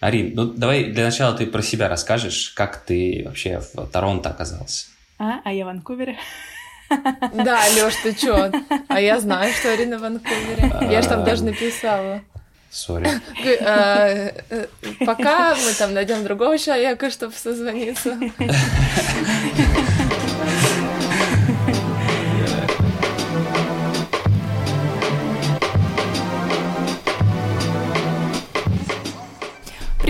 Арин, ну давай для начала ты про себя расскажешь, как ты вообще в Торонто оказался. А, а я в Ванкувере. Да, Лёш, ты чё? А я знаю, что Арина в Ванкувере. Я же там даже написала. Сори. Э, э, пока мы там найдем другого человека, чтобы созвониться.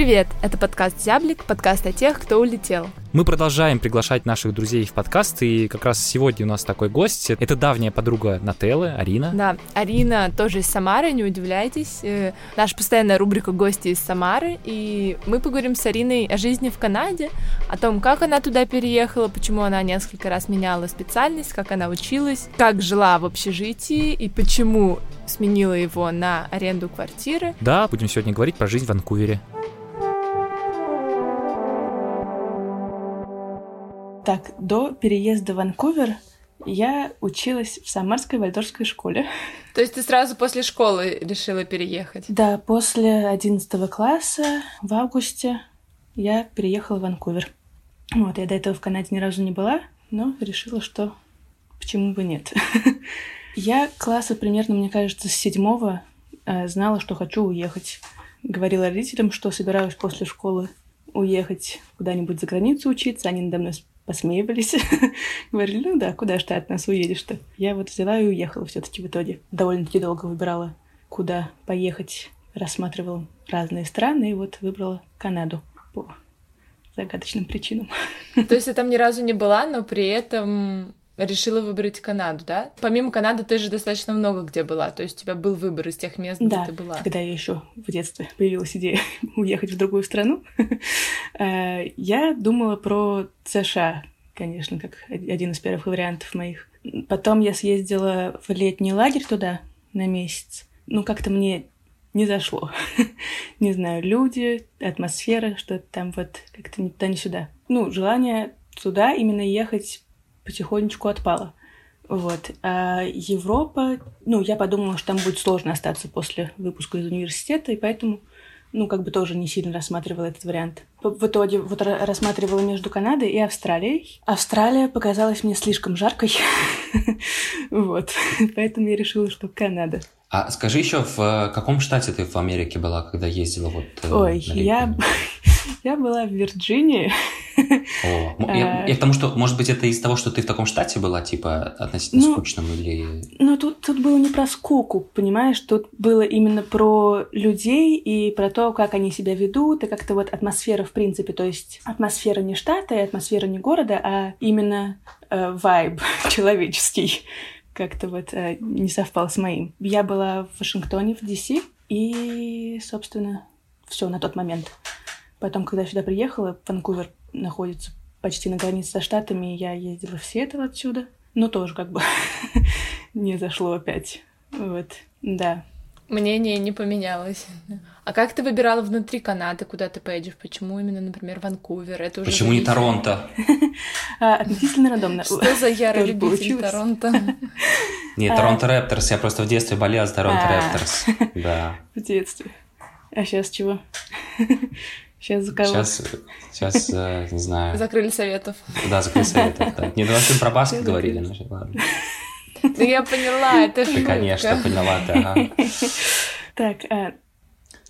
Привет, это подкаст «Зяблик», подкаст о тех, кто улетел. Мы продолжаем приглашать наших друзей в подкаст, и как раз сегодня у нас такой гость. Это давняя подруга Нателлы, Арина. Да, Арина тоже из Самары, не удивляйтесь. Э, наша постоянная рубрика «Гости из Самары», и мы поговорим с Ариной о жизни в Канаде, о том, как она туда переехала, почему она несколько раз меняла специальность, как она училась, как жила в общежитии и почему сменила его на аренду квартиры. Да, будем сегодня говорить про жизнь в Ванкувере. Так, до переезда в Ванкувер я училась в Самарской вальдорфской школе. То есть ты сразу после школы решила переехать? Да, после 11 класса в августе я переехала в Ванкувер. Вот, я до этого в Канаде ни разу не была, но решила, что почему бы нет. Я класса примерно, мне кажется, с седьмого э, знала, что хочу уехать. Говорила родителям, что собираюсь после школы уехать куда-нибудь за границу учиться. Они надо мной посмеивались. Говорили, ну да, куда ж ты от нас уедешь-то? Я вот взяла и уехала все таки в итоге. Довольно-таки долго выбирала, куда поехать. Рассматривала разные страны и вот выбрала Канаду по загадочным причинам. То есть ты там ни разу не была, но при этом решила выбрать Канаду, да? Помимо Канады ты же достаточно много где была, то есть у тебя был выбор из тех мест, да, где ты была. когда я еще в детстве появилась идея уехать в другую страну, э, я думала про США, конечно, как один из первых вариантов моих. Потом я съездила в летний лагерь туда на месяц. Ну, как-то мне не зашло. не знаю, люди, атмосфера, что там вот как-то ни туда, ни сюда. Ну, желание туда именно ехать потихонечку отпала. Вот. А Европа, ну, я подумала, что там будет сложно остаться после выпуска из университета, и поэтому, ну, как бы тоже не сильно рассматривала этот вариант. В итоге вот рассматривала между Канадой и Австралией. Австралия показалась мне слишком жаркой. Вот. Поэтому я решила, что Канада. А скажи еще, в каком штате ты в Америке была, когда ездила вот э, Ой, я, я была в Вирджинии. О, я, я к тому, что, может быть, это из-за того, что ты в таком штате была, типа, относительно ну, скучном или... Ну, тут, тут было не про скуку, понимаешь? Тут было именно про людей и про то, как они себя ведут, и как-то вот атмосфера, в принципе, то есть атмосфера не штата и атмосфера не города, а именно э, вайб человеческий как-то вот э, не совпал с моим. Я была в Вашингтоне, в DC, и, собственно, все на тот момент. Потом, когда я сюда приехала, Ванкувер находится почти на границе со Штатами, я ездила в Сиэтл отсюда. Но тоже как бы не зашло опять. Вот, да. Мнение не поменялось. А как ты выбирала внутри Канады, куда ты поедешь? Почему именно, например, Ванкувер? Это уже Почему не Торонто? А, относительно рандомно. Что за ярый любитель Торонто? Нет, а. Торонто Рэпторс. Я просто в детстве болел за Торонто а. Рэпторс. Да. В детстве. А сейчас чего? Сейчас за кого? Сейчас, сейчас э, не знаю. Закрыли советов. Да, закрыли советов. Не, ну про баскет говорили, ну ладно. Да я поняла, это Ты, конечно, поняла, да. Так, а,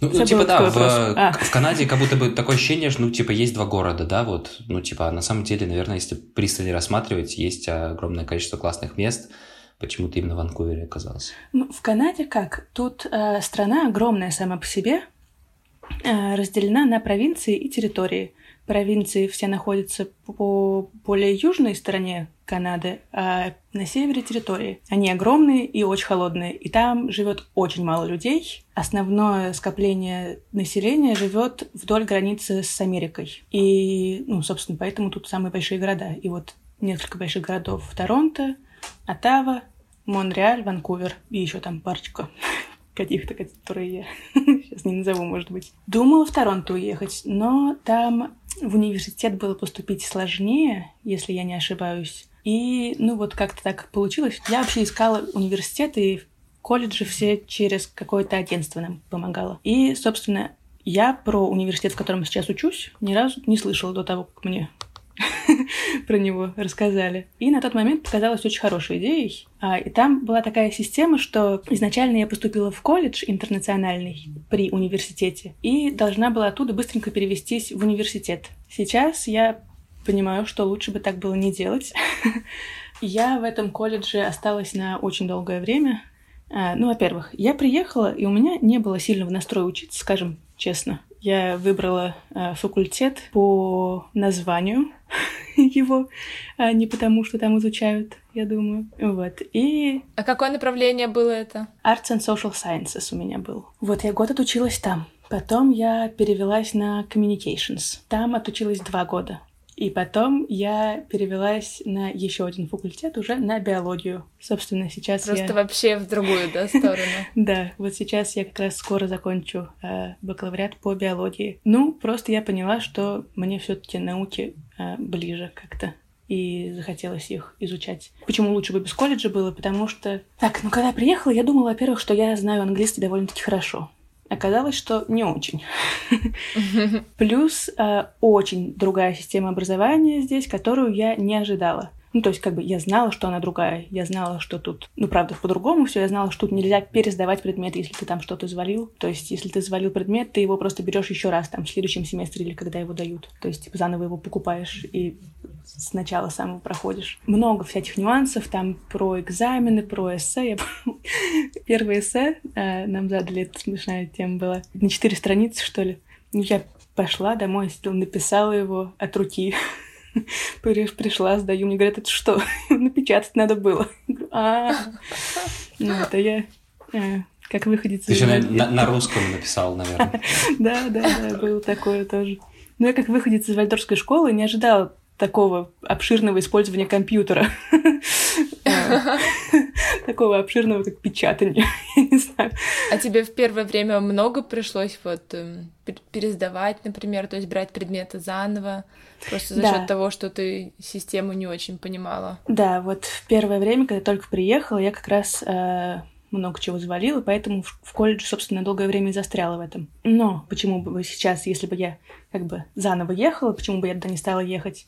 ну, ну типа, да, в, а. в Канаде как будто бы такое ощущение, что, ну, типа, есть два города, да, вот, ну, типа, на самом деле, наверное, если пристально рассматривать, есть огромное количество классных мест, почему ты именно в Ванкувере оказался? Ну, в Канаде как? Тут э, страна огромная сама по себе, э, разделена на провинции и территории провинции все находятся по более южной стороне Канады, а на севере территории. Они огромные и очень холодные, и там живет очень мало людей. Основное скопление населения живет вдоль границы с Америкой. И, ну, собственно, поэтому тут самые большие города. И вот несколько больших городов Торонто, Оттава, Монреаль, Ванкувер и еще там парочка каких-то, которые я сейчас не назову, может быть. Думала в Торонто уехать, но там в университет было поступить сложнее, если я не ошибаюсь. И, ну, вот как-то так получилось. Я вообще искала университет и колледжи все через какое-то агентство нам помогало. И, собственно, Я про университет, в котором сейчас учусь, ни разу не слышала до того, как мне про него рассказали. И на тот момент показалась очень хорошей идеей. А, и там была такая система, что изначально я поступила в колледж интернациональный при университете и должна была оттуда быстренько перевестись в университет. Сейчас я понимаю, что лучше бы так было не делать. я в этом колледже осталась на очень долгое время. А, ну, во-первых, я приехала, и у меня не было сильного настроя учиться, скажем честно. Я выбрала э, факультет по названию его, а не потому, что там изучают, я думаю. Вот. И... А какое направление было это? Arts and Social Sciences у меня был. Вот я год отучилась там. Потом я перевелась на Communications. Там отучилась два года. И потом я перевелась на еще один факультет уже на биологию. Собственно, сейчас Просто я... вообще в другую, да, сторону? Да, вот сейчас я как раз скоро закончу э, бакалавриат по биологии. Ну, просто я поняла, что мне все-таки науки э, ближе как-то и захотелось их изучать. Почему лучше бы без колледжа было? Потому что... Так, ну когда я приехала, я думала, во-первых, что я знаю английский довольно-таки хорошо. Оказалось, что не очень. Плюс э, очень другая система образования здесь, которую я не ожидала. Ну, то есть, как бы я знала, что она другая. Я знала, что тут, ну, правда, по-другому все. Я знала, что тут нельзя пересдавать предмет, если ты там что-то завалил. То есть, если ты завалил предмет, ты его просто берешь еще раз там в следующем семестре или когда его дают. То есть, типа, заново его покупаешь и сначала самого проходишь. Много всяких нюансов там про экзамены, про эссе. Я... Первое эссе э, нам задали, это смешная тема была. На четыре страницы, что ли. Ну, я пошла домой, написала его от руки. Пришла, сдаю, мне говорят, это что? Напечатать надо было. А, ну это я э, как выходить Ты еще на, на русском написал, наверное. Да, да, да, было такое тоже. Ну, я как выходец из вальдорфской школы не ожидала такого обширного использования компьютера. Такого обширного, как печатание. Я не знаю. А тебе в первое время много пришлось вот эм, пересдавать, например, то есть брать предметы заново? Просто за да. счет того, что ты систему не очень понимала. Да, вот в первое время, когда только приехала, я как раз э, много чего завалила, поэтому в, в колледже, собственно, долгое время и застряла в этом. Но почему бы сейчас, если бы я как бы заново ехала, почему бы я туда не стала ехать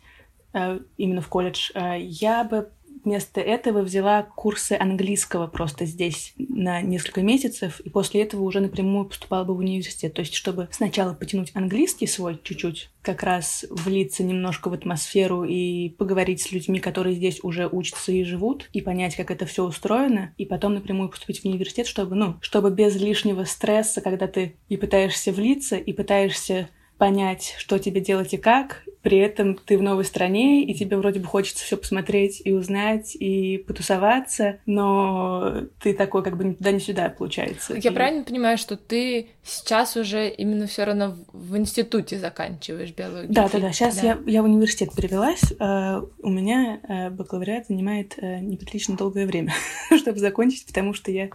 э, именно в колледж, э, я бы вместо этого взяла курсы английского просто здесь на несколько месяцев, и после этого уже напрямую поступала бы в университет. То есть, чтобы сначала потянуть английский свой чуть-чуть, как раз влиться немножко в атмосферу и поговорить с людьми, которые здесь уже учатся и живут, и понять, как это все устроено, и потом напрямую поступить в университет, чтобы, ну, чтобы без лишнего стресса, когда ты и пытаешься влиться, и пытаешься понять, что тебе делать и как, при этом ты в новой стране, и тебе вроде бы хочется все посмотреть и узнать, и потусоваться, но ты такой как бы ни туда, ни сюда, получается. Я и... правильно понимаю, что ты сейчас уже именно все равно в институте заканчиваешь биологию? Да, да, да. Сейчас да. Я, я в университет перевелась. Э, у меня э, бакалавриат занимает э, неприлично долгое время, чтобы закончить, потому что я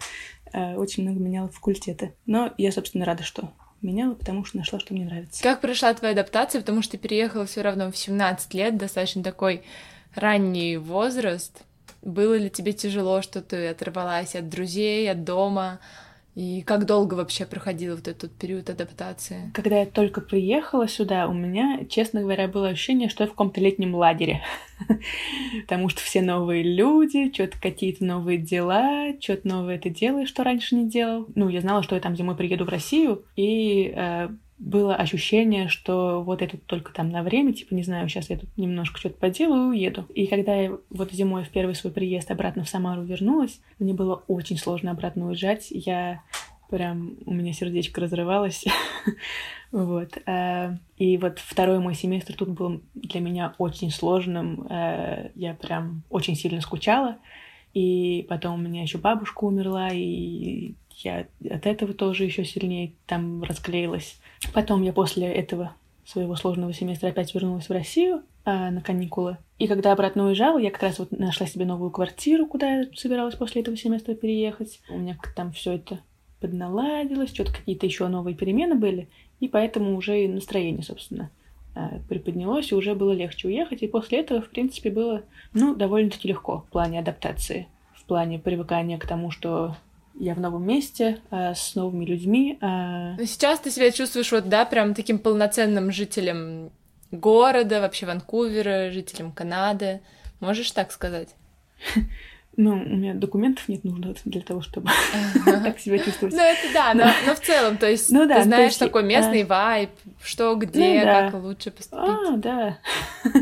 очень много меняла факультеты. Но я, собственно, рада, что меняла, потому что нашла, что мне нравится. Как прошла твоя адаптация, потому что ты переехала все равно в 17 лет, достаточно такой ранний возраст. Было ли тебе тяжело, что ты оторвалась от друзей, от дома? И как долго вообще проходил вот этот период адаптации? Когда я только приехала сюда, у меня, честно говоря, было ощущение, что я в каком-то летнем лагере. Потому что все новые люди, что-то какие-то новые дела, что-то новое ты делаешь, что раньше не делал. Ну, я знала, что я там зимой приеду в Россию, и э, было ощущение, что вот я тут только там на время, типа, не знаю, сейчас я тут немножко что-то поделаю и уеду. И когда я вот зимой в первый свой приезд обратно в Самару вернулась, мне было очень сложно обратно уезжать. Я прям, у меня сердечко разрывалось. вот. Э, и вот второй мой семестр тут был для меня очень сложным. Э, я прям очень сильно скучала. И потом у меня еще бабушка умерла, и я от этого тоже еще сильнее там расклеилась. Потом я после этого своего сложного семестра опять вернулась в Россию а, на каникулы. И когда обратно уезжала, я как раз вот нашла себе новую квартиру, куда я собиралась после этого семестра переехать. У меня там все это подналадилось, что-то какие-то еще новые перемены были, и поэтому уже и настроение, собственно, а, приподнялось, и уже было легче уехать. И после этого, в принципе, было, ну, довольно-таки легко в плане адаптации, в плане привыкания к тому, что я в новом месте, э, с новыми людьми. Э... Но сейчас ты себя чувствуешь вот, да, прям таким полноценным жителем города, вообще Ванкувера, жителем Канады. Можешь так сказать? Ну, у меня документов нет нужно для того, чтобы так себя чувствовать. Ну, это да, но, в целом, то есть ну, ты знаешь есть, такой местный а... вайб, что, где, ну, да. как лучше поступить. А, да.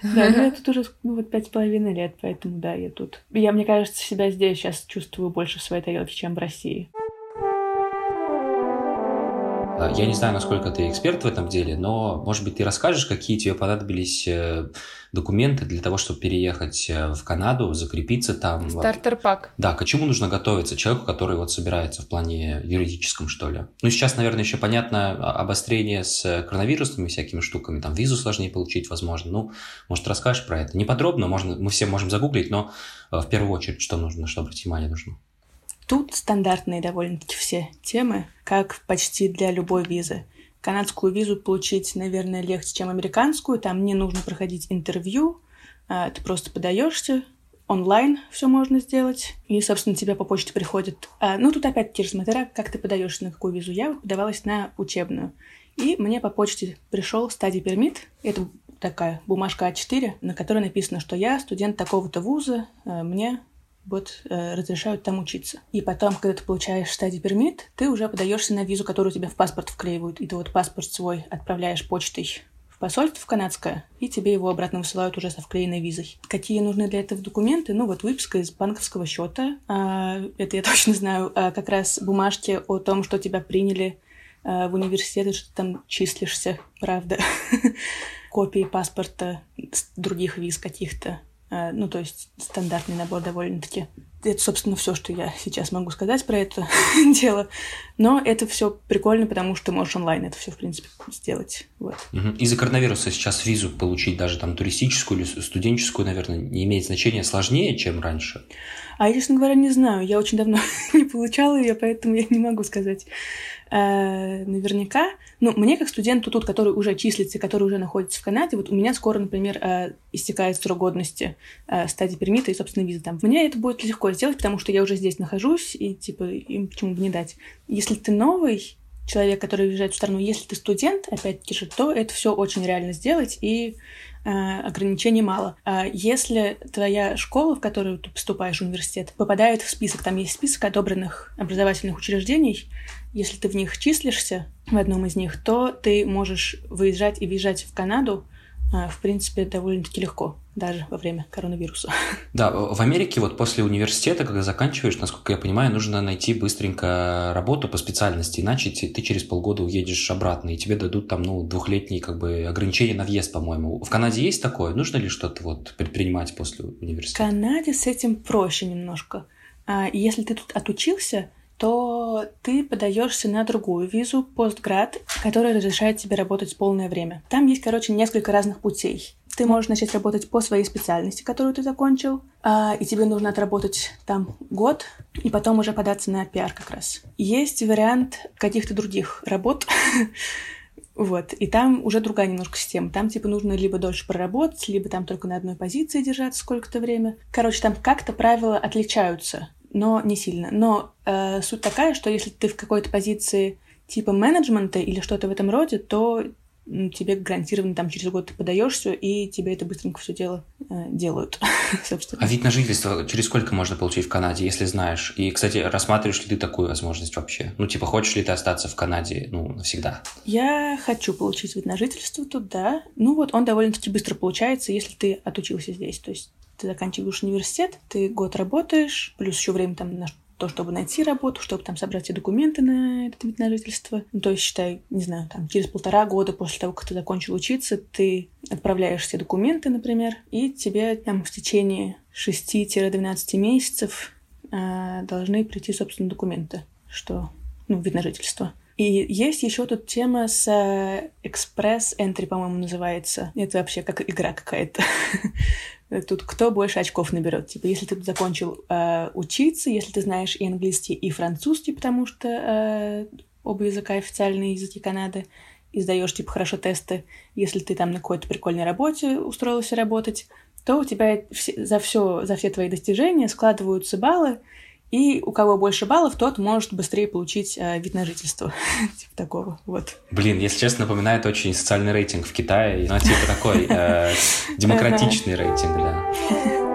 Да, ну я тут уже ну, вот пять с половиной лет, поэтому да, я тут. Я, мне кажется, себя здесь сейчас чувствую больше в своей тарелке, чем в России. А, я не знаю, насколько ты эксперт в этом деле, но, может быть, ты расскажешь, какие тебе понадобились э, документы для того, чтобы переехать э, в Канаду, закрепиться там. Стартер-пак. Да, к чему нужно готовиться человеку, который вот собирается в плане юридическом, что ли? Ну, сейчас, наверное, еще понятно обострение с коронавирусными всякими штуками, там визу сложнее получить, возможно. Ну, может, расскажешь про это? Не подробно, можно, мы все можем загуглить, но э, в первую очередь, что нужно, что обратить внимание нужно? Тут стандартные довольно-таки все темы, как почти для любой визы. Канадскую визу получить, наверное, легче, чем американскую. Там не нужно проходить интервью. А, ты просто подаешься, онлайн все можно сделать, и, собственно, тебе по почте приходит. А, ну, тут опять-таки смотря, как ты подаешься на какую визу. Я подавалась на учебную. И мне по почте пришел стадий пермит. Это такая бумажка А4, на которой написано, что я студент такого-то вуза, а, мне вот э, разрешают там учиться. И потом, когда ты получаешь стадий пермит, ты уже подаешься на визу, которую тебе в паспорт вклеивают. И ты вот паспорт свой отправляешь почтой в посольство в канадское, и тебе его обратно высылают уже со вклеенной визой. Какие нужны для этого документы? Ну вот выписка из банковского счета. А, это я точно знаю. А, как раз бумажки о том, что тебя приняли а, в университет, что ты там числишься, правда. Копии паспорта других виз каких-то ну, то есть стандартный набор довольно-таки. Это, собственно, все, что я сейчас могу сказать про это дело. Но это все прикольно, потому что можешь онлайн это все, в принципе, сделать. Вот. Из-за коронавируса сейчас визу получить даже там туристическую или студенческую, наверное, не имеет значения сложнее, чем раньше. А я, честно говоря, не знаю. Я очень давно не получала ее, поэтому я не могу сказать э, наверняка. Ну, мне как студенту тут, который уже числится, который уже находится в Канаде, вот у меня скоро, например, э, истекает срок годности э, стадии пермита и, собственно, визы там. Мне это будет легко сделать, потому что я уже здесь нахожусь, и, типа, им почему бы не дать. Если ты новый, человек, который уезжает в страну, если ты студент, опять-таки же, то это все очень реально сделать, и ограничений мало. А если твоя школа, в которую ты поступаешь, университет, попадает в список, там есть список одобренных образовательных учреждений, если ты в них числишься, в одном из них, то ты можешь выезжать и въезжать в Канаду в принципе, довольно-таки легко, даже во время коронавируса. Да, в Америке вот после университета, когда заканчиваешь, насколько я понимаю, нужно найти быстренько работу по специальности, иначе ты через полгода уедешь обратно, и тебе дадут там, ну, двухлетние как бы ограничения на въезд, по-моему. В Канаде есть такое? Нужно ли что-то вот предпринимать после университета? В Канаде с этим проще немножко. А, если ты тут отучился, то ты подаешься на другую визу, постград, которая разрешает тебе работать полное время. Там есть, короче, несколько разных путей. Ты можешь начать работать по своей специальности, которую ты закончил, а, и тебе нужно отработать там год, и потом уже податься на пиар как раз. Есть вариант каких-то других работ, Вот, и там уже другая немножко система. Там, типа, нужно либо дольше проработать, либо там только на одной позиции держаться сколько-то время. Короче, там как-то правила отличаются но не сильно. Но э, суть такая, что если ты в какой-то позиции типа менеджмента или что-то в этом роде, то тебе гарантированно там через год ты подаешься, и тебе это быстренько все дело э, делают, собственно. А вид на жительство через сколько можно получить в Канаде, если знаешь? И, кстати, рассматриваешь ли ты такую возможность вообще? Ну, типа, хочешь ли ты остаться в Канаде, ну, навсегда? Я хочу получить вид на жительство тут, да. Ну, вот он довольно-таки быстро получается, если ты отучился здесь. То есть ты заканчиваешь университет, ты год работаешь, плюс еще время там на то, чтобы найти работу, чтобы там собрать все документы на этот вид на жительство. Ну, то есть, считай, не знаю, там, через полтора года после того, как ты закончил учиться, ты отправляешь все документы, например, и тебе там в течение 6-12 месяцев э, должны прийти, собственно, документы, что, ну, вид на жительство. И есть еще тут тема с экспресс Entry, по-моему, называется. Это вообще как игра какая-то. Тут кто больше очков наберет. Типа, если ты закончил э, учиться, если ты знаешь и английский, и французский, потому что э, оба языка официальные языки Канады, и сдаешь типа хорошо тесты, если ты там на какой-то прикольной работе устроился работать, то у тебя все, за все, за все твои достижения складываются баллы, и у кого больше баллов, тот может быстрее получить э, вид на жительство. типа такого, вот. Блин, если честно, напоминает очень социальный рейтинг в Китае. Ну, типа такой э, демократичный рейтинг, да.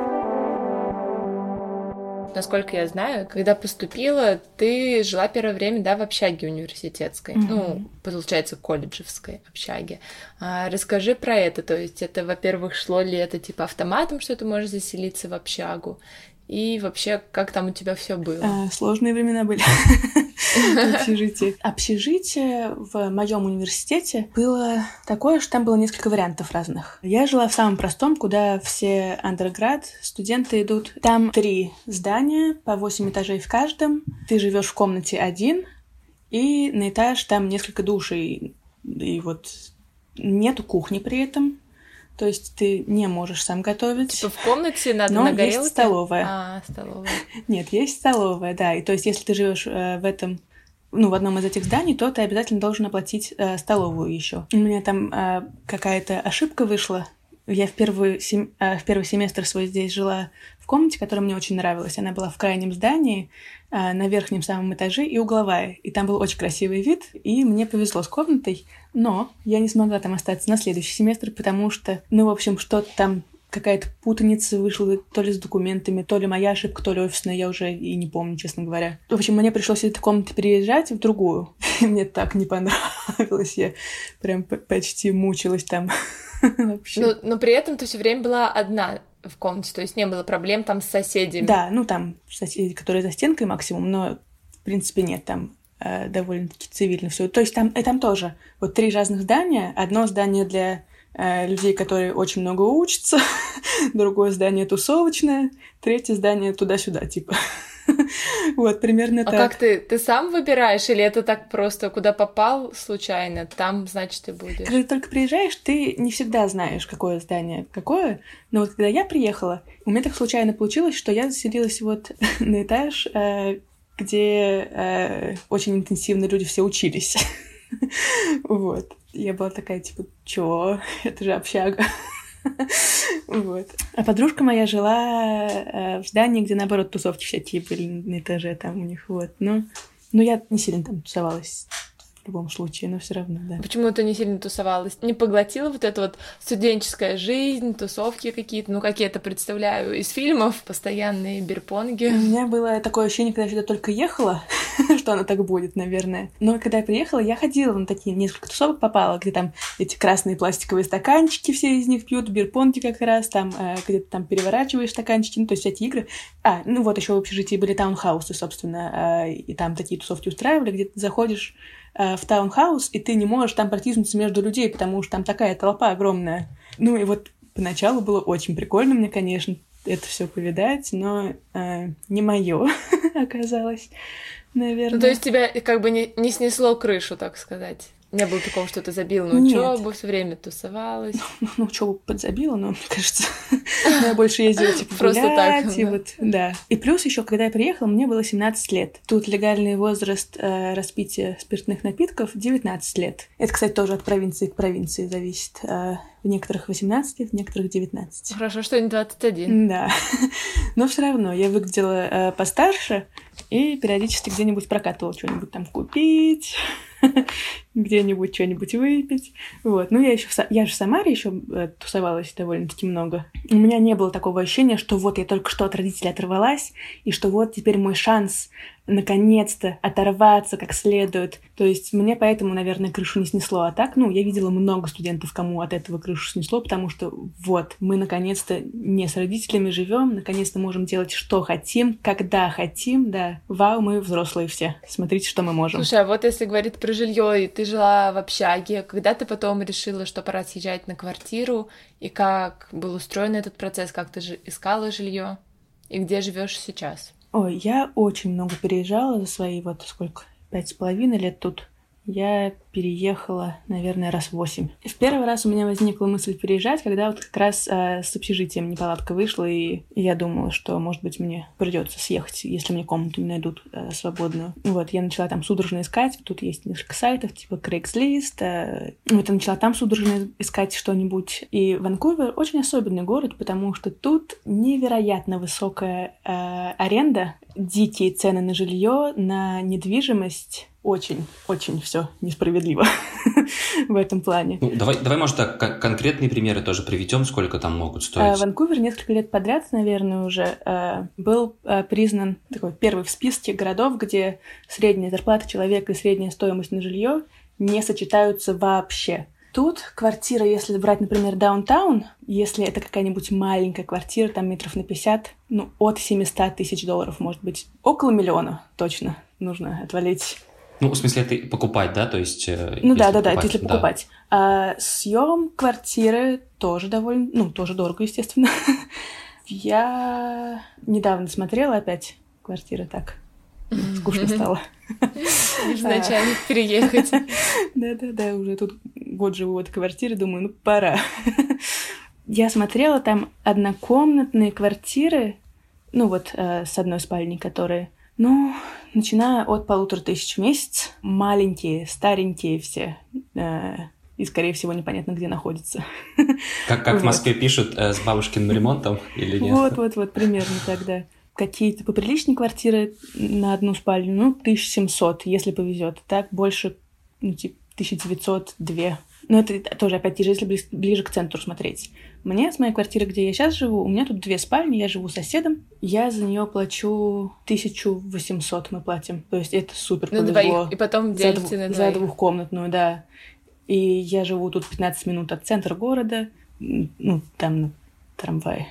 Насколько я знаю, когда поступила, ты жила первое время, да, в общаге университетской, mm-hmm. ну, получается, колледжевской общаге. А, расскажи про это, то есть это, во-первых, шло ли это типа автоматом, что ты можешь заселиться в общагу, и вообще, как там у тебя все было? А, сложные времена были. Общежитие. Общежитие в моем университете было такое, что там было несколько вариантов разных. Я жила в самом простом, куда все андерград, студенты идут. Там три здания, по восемь этажей в каждом. Ты живешь в комнате один, и на этаж там несколько душей. И вот нету кухни при этом. То есть ты не можешь сам готовить. Типа в комнате надо но на горелке? есть столовая. А, столовая. Нет, есть столовая, да. И то есть если ты живешь э, в этом ну, в одном из этих зданий, то ты обязательно должен оплатить э, столовую еще. У меня там э, какая-то ошибка вышла. Я в первый, сем... э, в первый семестр свой здесь жила в комнате, которая мне очень нравилась. Она была в крайнем здании, э, на верхнем самом этаже и угловая. И там был очень красивый вид, и мне повезло с комнатой. Но я не смогла там остаться на следующий семестр, потому что, ну, в общем, что-то там какая-то путаница вышла то ли с документами, то ли моя ошибка, то ли офисная, я уже и не помню, честно говоря. В общем, мне пришлось из этой комнаты переезжать в другую. Мне так не понравилось, я прям почти мучилась там вообще. Но, но при этом ты все время была одна в комнате, то есть не было проблем там с соседями. Да, ну там соседи, которые за стенкой максимум, но в принципе нет, там э, довольно-таки цивильно все. То есть там, и там тоже вот три разных здания. Одно здание для Э, людей, которые очень много учатся, другое здание тусовочное, третье здание туда-сюда, типа. вот, примерно а так. А как ты? Ты сам выбираешь или это так просто, куда попал случайно, там, значит, ты будешь? Когда ты только приезжаешь, ты не всегда знаешь, какое здание какое. Но вот когда я приехала, у меня так случайно получилось, что я заселилась вот на этаж, э, где э, очень интенсивно люди все учились. вот. Я была такая, типа, чё? Это же общага. Вот. А подружка моя жила э, в здании, где, наоборот, тусовки всякие были на этаже там у них, вот. Но, но я не сильно там тусовалась в любом случае, но все равно, да. Почему ты не сильно тусовалась? Не поглотила вот эту вот студенческая жизнь, тусовки какие-то, ну, как я это представляю из фильмов, постоянные бирпонги. У меня было такое ощущение, когда я сюда только ехала, что оно так будет, наверное. Но когда я приехала, я ходила на такие несколько тусовок попала, где там эти красные пластиковые стаканчики, все из них пьют, бирпонги как раз, там э, где то там переворачиваешь стаканчики, ну, то есть эти игры. А, ну вот еще в общежитии были таунхаусы, собственно, э, и там такие тусовки устраивали, где ты заходишь Э, в таунхаус, и ты не можешь там протиснуться между людей, потому что там такая толпа огромная. Ну и вот поначалу было очень прикольно мне, конечно, это все повидать, но э, не мое оказалось, наверное. Ну, то есть тебя как бы не, не снесло крышу, так сказать. Не было такого, что ты забила на учебу, все время тусовалась. Ну, ну учебу подзабила, но мне кажется, я больше ездила типа Просто так. И вот, да. И плюс еще, когда я приехала, мне было 17 лет. Тут легальный возраст э, распития спиртных напитков 19 лет. Это, кстати, тоже от провинции к провинции зависит. В некоторых 18, в некоторых 19. Хорошо, что не 21. Да. Но все равно я выглядела э, постарше и периодически где-нибудь прокатывала что-нибудь там купить где-нибудь что-нибудь выпить. Вот. Ну, я еще в... я же в Самаре еще э, тусовалась довольно-таки много. У меня не было такого ощущения, что вот я только что от родителей оторвалась, и что вот теперь мой шанс наконец-то оторваться как следует. То есть мне поэтому, наверное, крышу не снесло. А так, ну, я видела много студентов, кому от этого крышу снесло, потому что вот, мы наконец-то не с родителями живем, наконец-то можем делать, что хотим, когда хотим, да. Вау, мы взрослые все. Смотрите, что мы можем. Слушай, а вот если говорить про жилье, и ты жила в общаге, когда ты потом решила, что пора съезжать на квартиру, и как был устроен этот процесс, как ты же искала жилье, и где живешь сейчас? Ой, я очень много переезжала за свои вот сколько, пять с половиной лет тут. Я переехала, наверное, раз восемь. В первый раз у меня возникла мысль переезжать, когда вот как раз э, с общежитием неполадка вышла, и, я думала, что, может быть, мне придется съехать, если мне комнату не найдут э, свободную. Вот, я начала там судорожно искать, тут есть несколько сайтов, типа Craigslist, э, вот я начала там судорожно искать что-нибудь. И Ванкувер очень особенный город, потому что тут невероятно высокая э, аренда, дикие цены на жилье, на недвижимость, очень-очень все несправедливо в этом плане. Ну, давай, давай, может, так, конкретные примеры тоже приведем, сколько там могут стоить. А, Ванкувер несколько лет подряд, наверное, уже а, был а, признан такой первый в списке городов, где средняя зарплата человека и средняя стоимость на жилье не сочетаются вообще. Тут квартира, если брать, например, даунтаун, если это какая-нибудь маленькая квартира, там метров на 50, ну, от 700 тысяч долларов, может быть, около миллиона точно нужно отвалить ну, в смысле, это покупать, да? То есть... Э, ну да, да, да, это если да. покупать. А съем квартиры тоже довольно... Ну, тоже дорого, естественно. Я недавно смотрела опять квартиры так. Скучно стало. Изначально переехать. Да-да-да, уже тут год живу в этой квартире, думаю, ну пора. Я смотрела там однокомнатные квартиры, ну вот э, с одной спальней, которые ну, начиная от полутора тысяч в месяц. Маленькие, старенькие все. Э, и, скорее всего, непонятно, где находятся. Как, как вот. в Москве пишут, э, с бабушкиным ремонтом или нет? Вот, вот, вот, примерно так, да. Какие-то поприличные квартиры на одну спальню, ну, 1700, если повезет. Так больше, ну, типа, 1900, 2 но это тоже, опять же, если ближе к центру смотреть. Мне с моей квартиры, где я сейчас живу, у меня тут две спальни, я живу с соседом. Я за нее плачу 1800 мы платим. То есть это супер на повезло. двоих. И потом делите за, на двоих. За двухкомнатную, да. И я живу тут 15 минут от центра города. Ну, там на трамвае.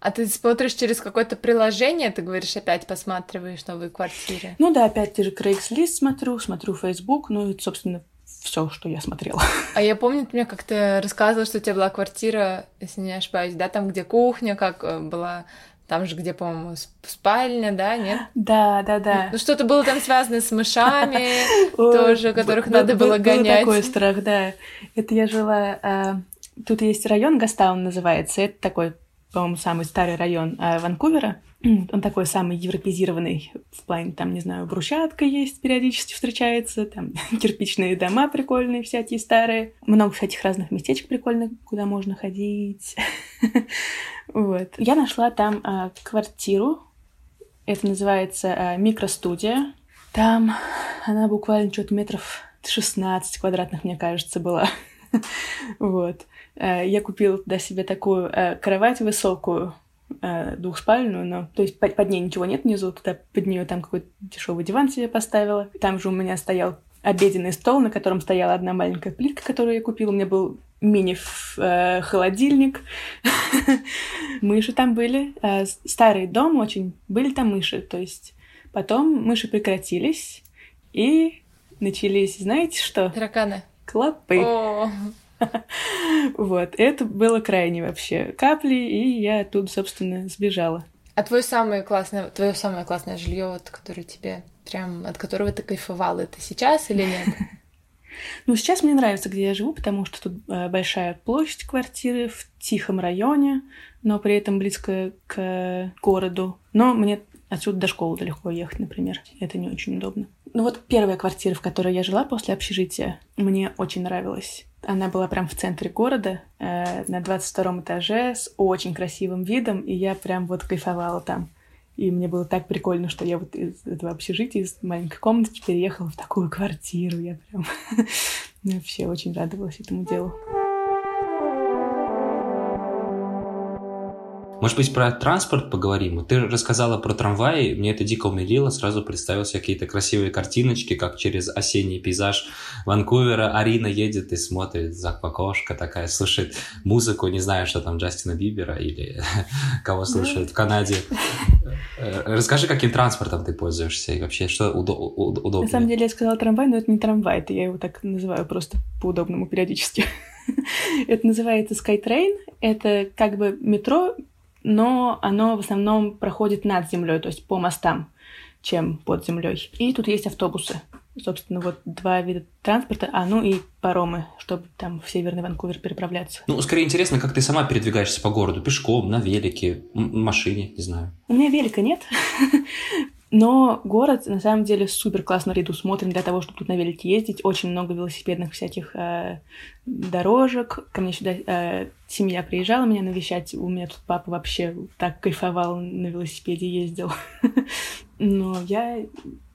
А ты смотришь через какое-то приложение, ты говоришь, опять посматриваешь новые квартиры? Ну да, опять же Craigslist смотрю, смотрю Facebook, ну и, собственно, все, что я смотрела. А я помню, ты мне как-то рассказывала, что у тебя была квартира, если не ошибаюсь, да, там, где кухня, как э, была там же, где, по-моему, спальня, да, нет? Да, да, да. Ну, что-то было там связано с мышами, тоже, которых надо было гонять. Такой страх, да. Это я жила... А, тут есть район, Гастаун называется. Это такой, по-моему, самый старый район а, Ванкувера. Он такой самый европезированный в плане, там, не знаю, брусчатка есть, периодически встречается, там кирпичные дома прикольные всякие старые, много всяких разных местечек прикольных, куда можно ходить. Вот. Я нашла там а, квартиру, это называется а, микростудия. Там она буквально что-то метров 16 квадратных, мне кажется, была. Вот. А, я купила туда себе такую а, кровать высокую, э, двухспальную, но то есть под, под ней ничего нет внизу, туда под нее там какой-то дешевый диван себе поставила. Там же у меня стоял обеденный стол, на котором стояла одна маленькая плитка, которую я купила. У меня был мини-холодильник. мыши там были. Э, старый дом очень. Были там мыши. То есть потом мыши прекратились, и начались, знаете что? Тараканы. Клопы. Вот, это было крайне вообще капли, и я оттуда, собственно, сбежала. А твое самое классное, твое самое классное жилье, вот, которое тебе прям, от которого ты кайфовала, это сейчас или нет? Ну, сейчас мне нравится, где я живу, потому что тут э, большая площадь квартиры в тихом районе, но при этом близко к городу. Но мне отсюда до школы далеко ехать, например. Это не очень удобно. Ну вот первая квартира, в которой я жила после общежития, мне очень нравилась. Она была прям в центре города, э, на 22 этаже, с очень красивым видом, и я прям вот кайфовала там. И мне было так прикольно, что я вот из этого общежития, из маленькой комнатки переехала в такую квартиру. Я прям вообще очень радовалась этому делу. Может быть, про транспорт поговорим? Ты рассказала про трамваи, мне это дико умилило, сразу представилось какие-то красивые картиночки, как через осенний пейзаж Ванкувера Арина едет и смотрит за окошко такая, слушает музыку, не знаю, что там, Джастина Бибера или кого слушают в Канаде. Э, расскажи, каким транспортом ты пользуешься и вообще, что удобно? На самом деле я сказала трамвай, но это не трамвай, это я его так называю просто по-удобному периодически. Это называется SkyTrain. Это как бы метро но оно в основном проходит над землей, то есть по мостам, чем под землей. И тут есть автобусы. собственно, вот два вида транспорта, а ну и паромы, чтобы там в Северный Ванкувер переправляться. Ну, скорее интересно, как ты сама передвигаешься по городу, пешком, на велике, машине, не знаю. У меня велика нет, но город, на самом деле, супер классно предусмотрен для того, чтобы тут на велике ездить. Очень много велосипедных всяких э, дорожек. Ко мне сюда э, семья приезжала меня навещать. У меня тут папа вообще так кайфовал, на велосипеде ездил. Но я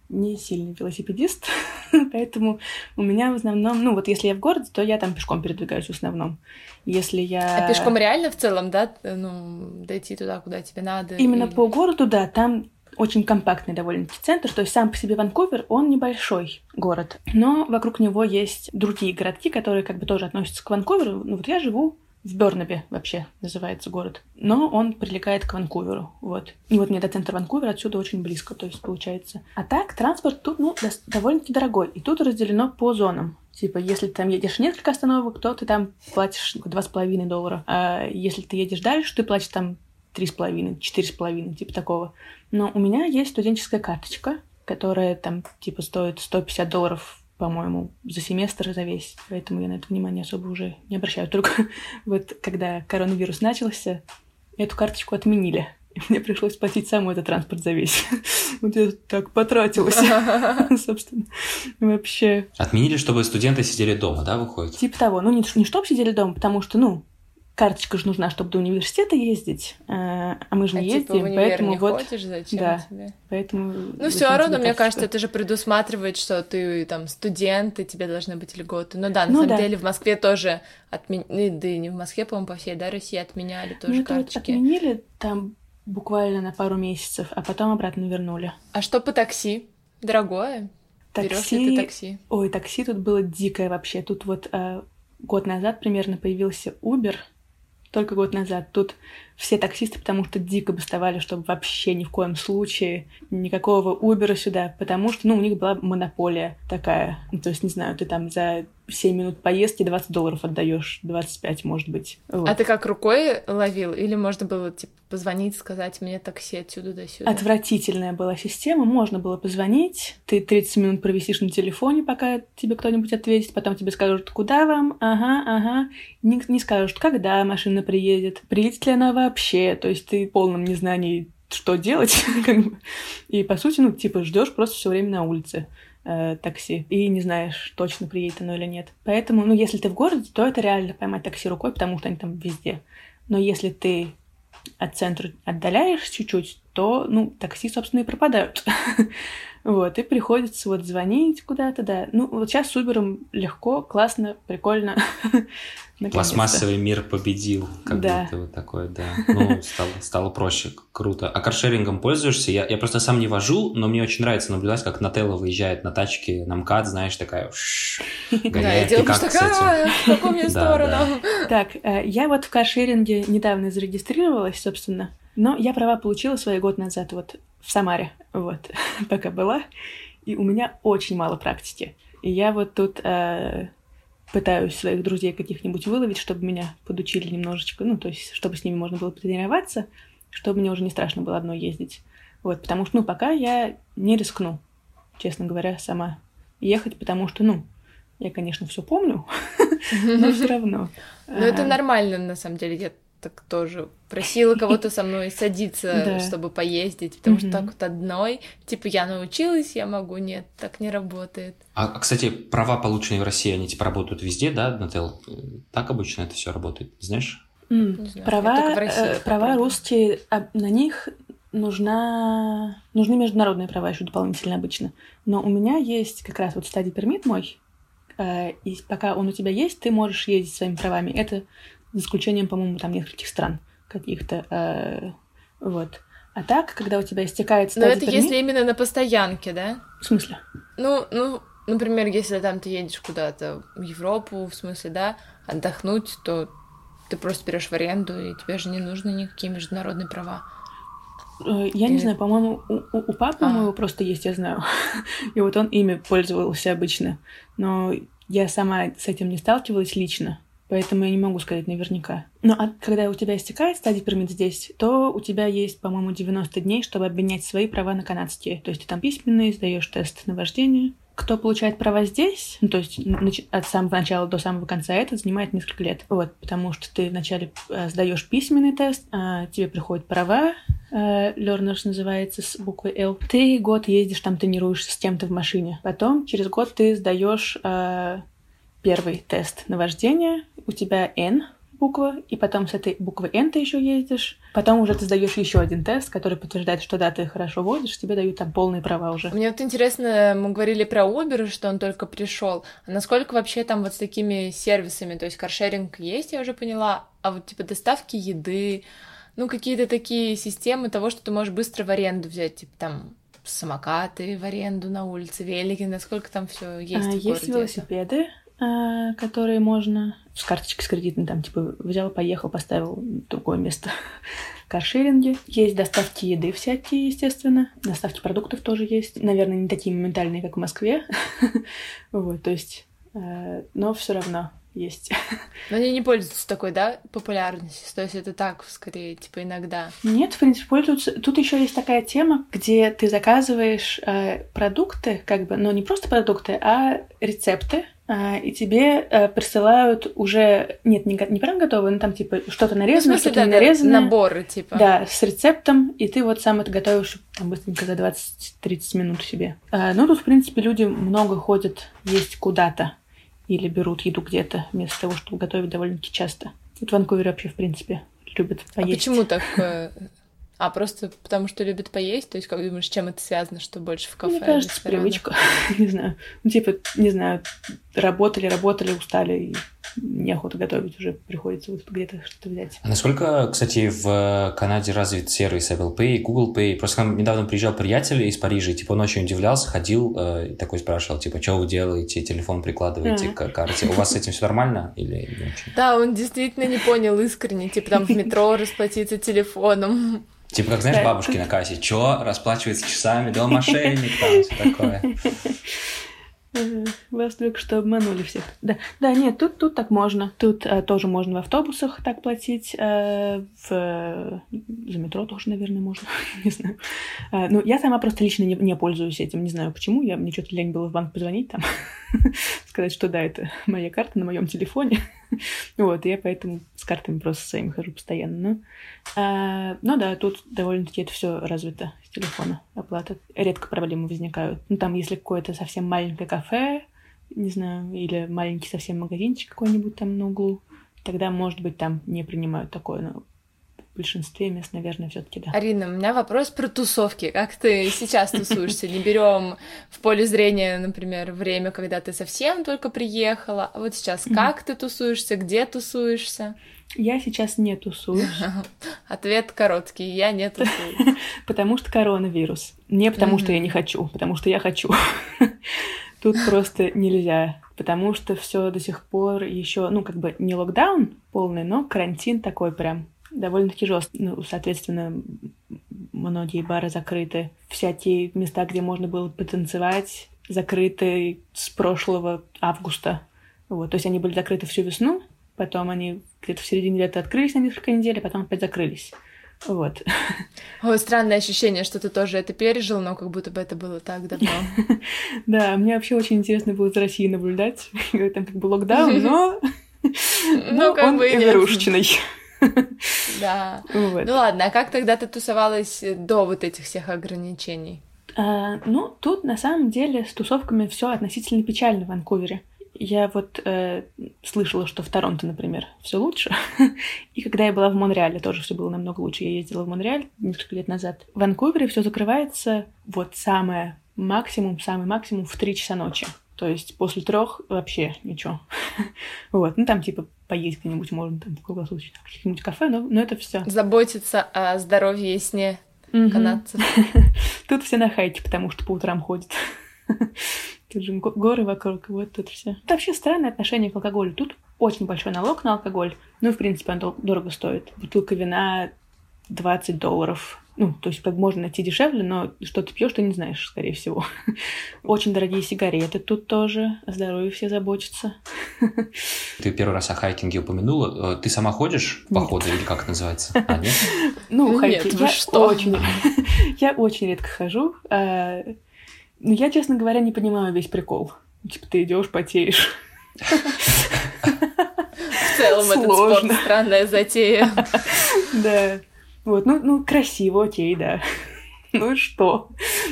не сильный велосипедист, поэтому у меня в основном, ну вот если я в городе, то я там пешком передвигаюсь в основном. Если я... А пешком реально в целом, да, ну, дойти туда, куда тебе надо? Именно или... по городу, да, там очень компактный довольно-таки центр, то есть сам по себе Ванкувер, он небольшой город, но вокруг него есть другие городки, которые как бы тоже относятся к Ванкуверу. Ну вот я живу в Бернабе вообще называется город. Но он прилегает к Ванкуверу, вот. И вот мне до центра Ванкувера отсюда очень близко, то есть получается. А так, транспорт тут, ну, довольно-таки дорогой. И тут разделено по зонам. Типа, если ты там едешь несколько остановок, то ты там платишь два с половиной доллара. А если ты едешь дальше, ты платишь там три с половиной, четыре с половиной, типа такого. Но у меня есть студенческая карточка, которая там, типа, стоит 150 долларов по-моему, за семестр, за весь. Поэтому я на это внимание особо уже не обращаю. Только вот когда коронавирус начался, эту карточку отменили. И мне пришлось платить саму этот транспорт за весь. Вот я так потратилась, собственно. Вообще. Отменили, чтобы студенты сидели дома, да, выходит? Типа того. Ну, не, не чтобы сидели дома, потому что, ну, карточка же нужна, чтобы до университета ездить, э, а мы же не а ездим, типа в поэтому не вот. Ходишь, зачем да, тебе? поэтому. Ну все равно, мне кажется, это же предусматривает, что ты там студент, и тебе должны быть льготы. Ну да, на ну, самом да. деле в Москве тоже отменили, да и не в Москве, по-моему, по всей да, России отменяли тоже ну, карточки. Отменили там буквально на пару месяцев, а потом обратно вернули. А что по такси? Дорогое? Такси... Берешь ли ты такси? Ой, такси тут было дикое вообще. Тут вот э, год назад примерно появился Uber, только год назад. Тут все таксисты, потому что дико бастовали, чтобы вообще ни в коем случае никакого Убера сюда, потому что, ну, у них была монополия такая. Ну, то есть, не знаю, ты там за 7 минут поездки 20 долларов отдаешь, 25, может быть. Вот. А ты как рукой ловил? Или можно было, типа, позвонить, сказать мне такси отсюда до сюда? Отвратительная была система. Можно было позвонить, ты 30 минут провисишь на телефоне, пока тебе кто-нибудь ответит, потом тебе скажут, куда вам, ага, ага. Не, не скажут, когда машина приедет, приедет ли она вообще. То есть ты в полном незнании что делать, как бы. И по сути, ну, типа, ждешь просто все время на улице э, такси и не знаешь, точно приедет оно или нет. Поэтому, ну, если ты в городе, то это реально поймать такси рукой, потому что они там везде. Но если ты от центра отдаляешь чуть-чуть, то, ну, такси, собственно, и пропадают. вот, и приходится вот звонить куда-то, да. Ну, вот сейчас с Uber легко, классно, прикольно. Пластмассовый мир победил, как да. будто вот такое, да. Ну, стало, стало проще, круто. А каршерингом пользуешься? Я, я просто сам не вожу, но мне очень нравится наблюдать, как Нателла выезжает на тачке на МКАД, знаешь, такая. Да, и делаешь такая, в какую мне сторону. Так, э, я вот в каршеринге недавно зарегистрировалась, собственно, но я права получила свои год назад вот в Самаре, вот, пока была, и у меня очень мало практики. И я вот тут э, пытаюсь своих друзей каких-нибудь выловить, чтобы меня подучили немножечко, ну, то есть, чтобы с ними можно было потренироваться, чтобы мне уже не страшно было одной ездить. Вот, потому что, ну, пока я не рискну, честно говоря, сама ехать, потому что, ну, я, конечно, все помню, но все равно. Ну, это нормально, на самом деле. Так тоже просила кого-то со мной садиться, чтобы поездить, потому что так вот одной, типа, я научилась, я могу, нет, так не работает. А, а кстати, права, полученные в России, они типа работают везде, да, Нател? Так обычно это все работает, знаешь? Mm. Права, э, права русские, а на них нужна, нужны международные права еще дополнительно обычно. Но у меня есть как раз вот стадий пермит мой, э, и пока он у тебя есть, ты можешь ездить своими правами. Это за исключением, по-моему, там нескольких стран каких-то. Э, вот. А так, когда у тебя истекает стадия Но это если именно на постоянке, да? В смысле? Ну, ну, например, если там ты едешь куда-то в Европу, в смысле, да, отдохнуть, то ты просто берешь в аренду, и тебе же не нужны никакие международные права. Э, я Или... не знаю, по-моему, у, у папы а. моего просто есть, я знаю. и вот он ими пользовался обычно. Но я сама с этим не сталкивалась лично. Поэтому я не могу сказать наверняка. Ну, а когда у тебя истекает стадия пермит здесь, то у тебя есть, по-моему, 90 дней, чтобы обменять свои права на канадские. То есть ты там письменные, сдаешь тест на вождение, кто получает права здесь, ну, то есть от самого начала до самого конца, это занимает несколько лет. Вот, потому что ты вначале э, сдаешь письменный тест, а тебе приходят права, э, learners называется с буквой L. Ты год ездишь там, тренируешься с кем-то в машине. Потом через год ты сдаешь э, первый тест на вождение. У тебя N буква, и потом с этой буквы N ты еще ездишь. Потом уже ты сдаешь еще один тест, который подтверждает, что да, ты хорошо водишь, тебе дают там полные права уже. Мне вот интересно, мы говорили про Uber, что он только пришел. А насколько вообще там вот с такими сервисами, то есть каршеринг есть, я уже поняла, а вот типа доставки еды, ну какие-то такие системы того, что ты можешь быстро в аренду взять, типа там самокаты в аренду на улице, велики, насколько там все есть? А, есть велосипеды, которые можно с карточкой с кредитной, там, типа, взял, поехал, поставил в другое место каршеринги. Есть доставки еды всякие, естественно. Доставки продуктов тоже есть. Наверное, не такие моментальные, как в Москве. вот, то есть... Э, но все равно есть. Но они не пользуются такой, да, популярностью? То есть это так, скорее, типа иногда? Нет, в принципе, пользуются. Тут еще есть такая тема, где ты заказываешь э, продукты, как бы, но не просто продукты, а рецепты, и тебе э, присылают уже, нет, не, не прям готовые, но там типа что-то нарезано, ну, что-то да, нарезанное. Наборы, типа. Да, с рецептом, и ты вот сам это готовишь там быстренько за 20-30 минут себе. А, ну, тут, в принципе, люди много ходят есть куда-то или берут еду где-то, вместо того, чтобы готовить довольно-таки часто. Вот в Ванкувере вообще, в принципе, любят а поесть. А почему так э, а просто потому что любит поесть? То есть, как думаешь, с чем это связано, что больше в кафе? Мне кажется, привычка. не знаю. Ну, типа, не знаю, работали, работали, устали, и неохота готовить, уже приходится вот где-то что-то взять. А насколько, кстати, в Канаде развит сервис Apple Pay, Google Pay? Просто недавно приезжал приятель из Парижа, и, типа, он очень удивлялся, ходил э, и такой спрашивал, типа, что вы делаете, телефон прикладываете mm-hmm. к карте. У вас с этим все нормально или не очень? Да, он действительно не понял искренне, типа, там в метро расплатиться телефоном. Типа, как, знаешь, бабушки на кассе, чё, расплачивается часами, да, мошенник, там, все такое. Вас только что обманули всех. Да, да нет, тут, тут так можно. Тут э, тоже можно в автобусах так платить. Э, в, за метро тоже, наверное, можно. не знаю. Э, ну, я сама просто лично не, не пользуюсь этим. Не знаю почему. Я, мне что-то лень было в банк позвонить там. сказать, что да, это моя карта на моем телефоне. вот, я поэтому с картами просто своими хожу постоянно. Ну, а, ну да, тут довольно-таки это все развито с телефона, оплата. Редко проблемы возникают. Ну, там, если какое-то совсем маленькое кафе, не знаю, или маленький совсем магазинчик какой-нибудь там на углу, тогда, может быть, там не принимают такое, но большинстве мест, наверное, все-таки да. Арина, у меня вопрос про тусовки. Как ты сейчас тусуешься? Не берем в поле зрения, например, время, когда ты совсем только приехала. А вот сейчас как ты тусуешься? Где тусуешься? Я сейчас не тусуюсь. Ответ короткий. Я не тусуюсь. Потому что коронавирус. Не потому что я не хочу, потому что я хочу. Тут просто нельзя потому что все до сих пор еще, ну, как бы не локдаун полный, но карантин такой прям довольно-таки жестко. Ну, соответственно, многие бары закрыты. Всякие места, где можно было потанцевать, закрыты с прошлого августа. Вот, то есть они были закрыты всю весну, потом они где-то в середине лета открылись на несколько недель, а потом опять закрылись. Вот. Ой, странное ощущение, что ты тоже это пережил, но как будто бы это было так давно. Да, мне вообще очень интересно было за Россией наблюдать. Там как бы локдаун, но... Ну, как бы игрушечный. Да. Вот. Ну ладно, а как тогда ты тусовалась до вот этих всех ограничений? А, ну, тут на самом деле с тусовками все относительно печально в Ванкувере. Я вот э, слышала, что в Торонто, например, все лучше. И когда я была в Монреале, тоже все было намного лучше. Я ездила в Монреаль несколько лет назад. В Ванкувере все закрывается вот самое максимум, самый максимум в 3 часа ночи. То есть после трех вообще ничего. вот, ну там типа поесть где-нибудь можно, там, в круглосуточных каких-нибудь кафе, но, но это все. Заботиться о здоровье и сне канадцев. Тут все на хайке, потому что по утрам ходят. Тут же горы вокруг, вот тут все. Это вообще странное отношение к алкоголю. Тут очень большой налог на алкоголь. Ну, в принципе, он дорого стоит. Бутылка вина 20 долларов ну, то есть как можно найти дешевле, но что ты пьешь, ты не знаешь, скорее всего. Очень дорогие сигареты тут тоже, о здоровье все заботятся. Ты первый раз о хайкинге упомянула. Э, ты сама ходишь в походы или как это называется? А, нет? Ну, хайкинг. Я очень, я очень редко хожу. А, Ну, я, честно говоря, не понимаю весь прикол. Типа, ты идешь, потеешь. В целом этот спорт странная затея. Да. Вот, ну, ну, красиво, окей, да. Ну что?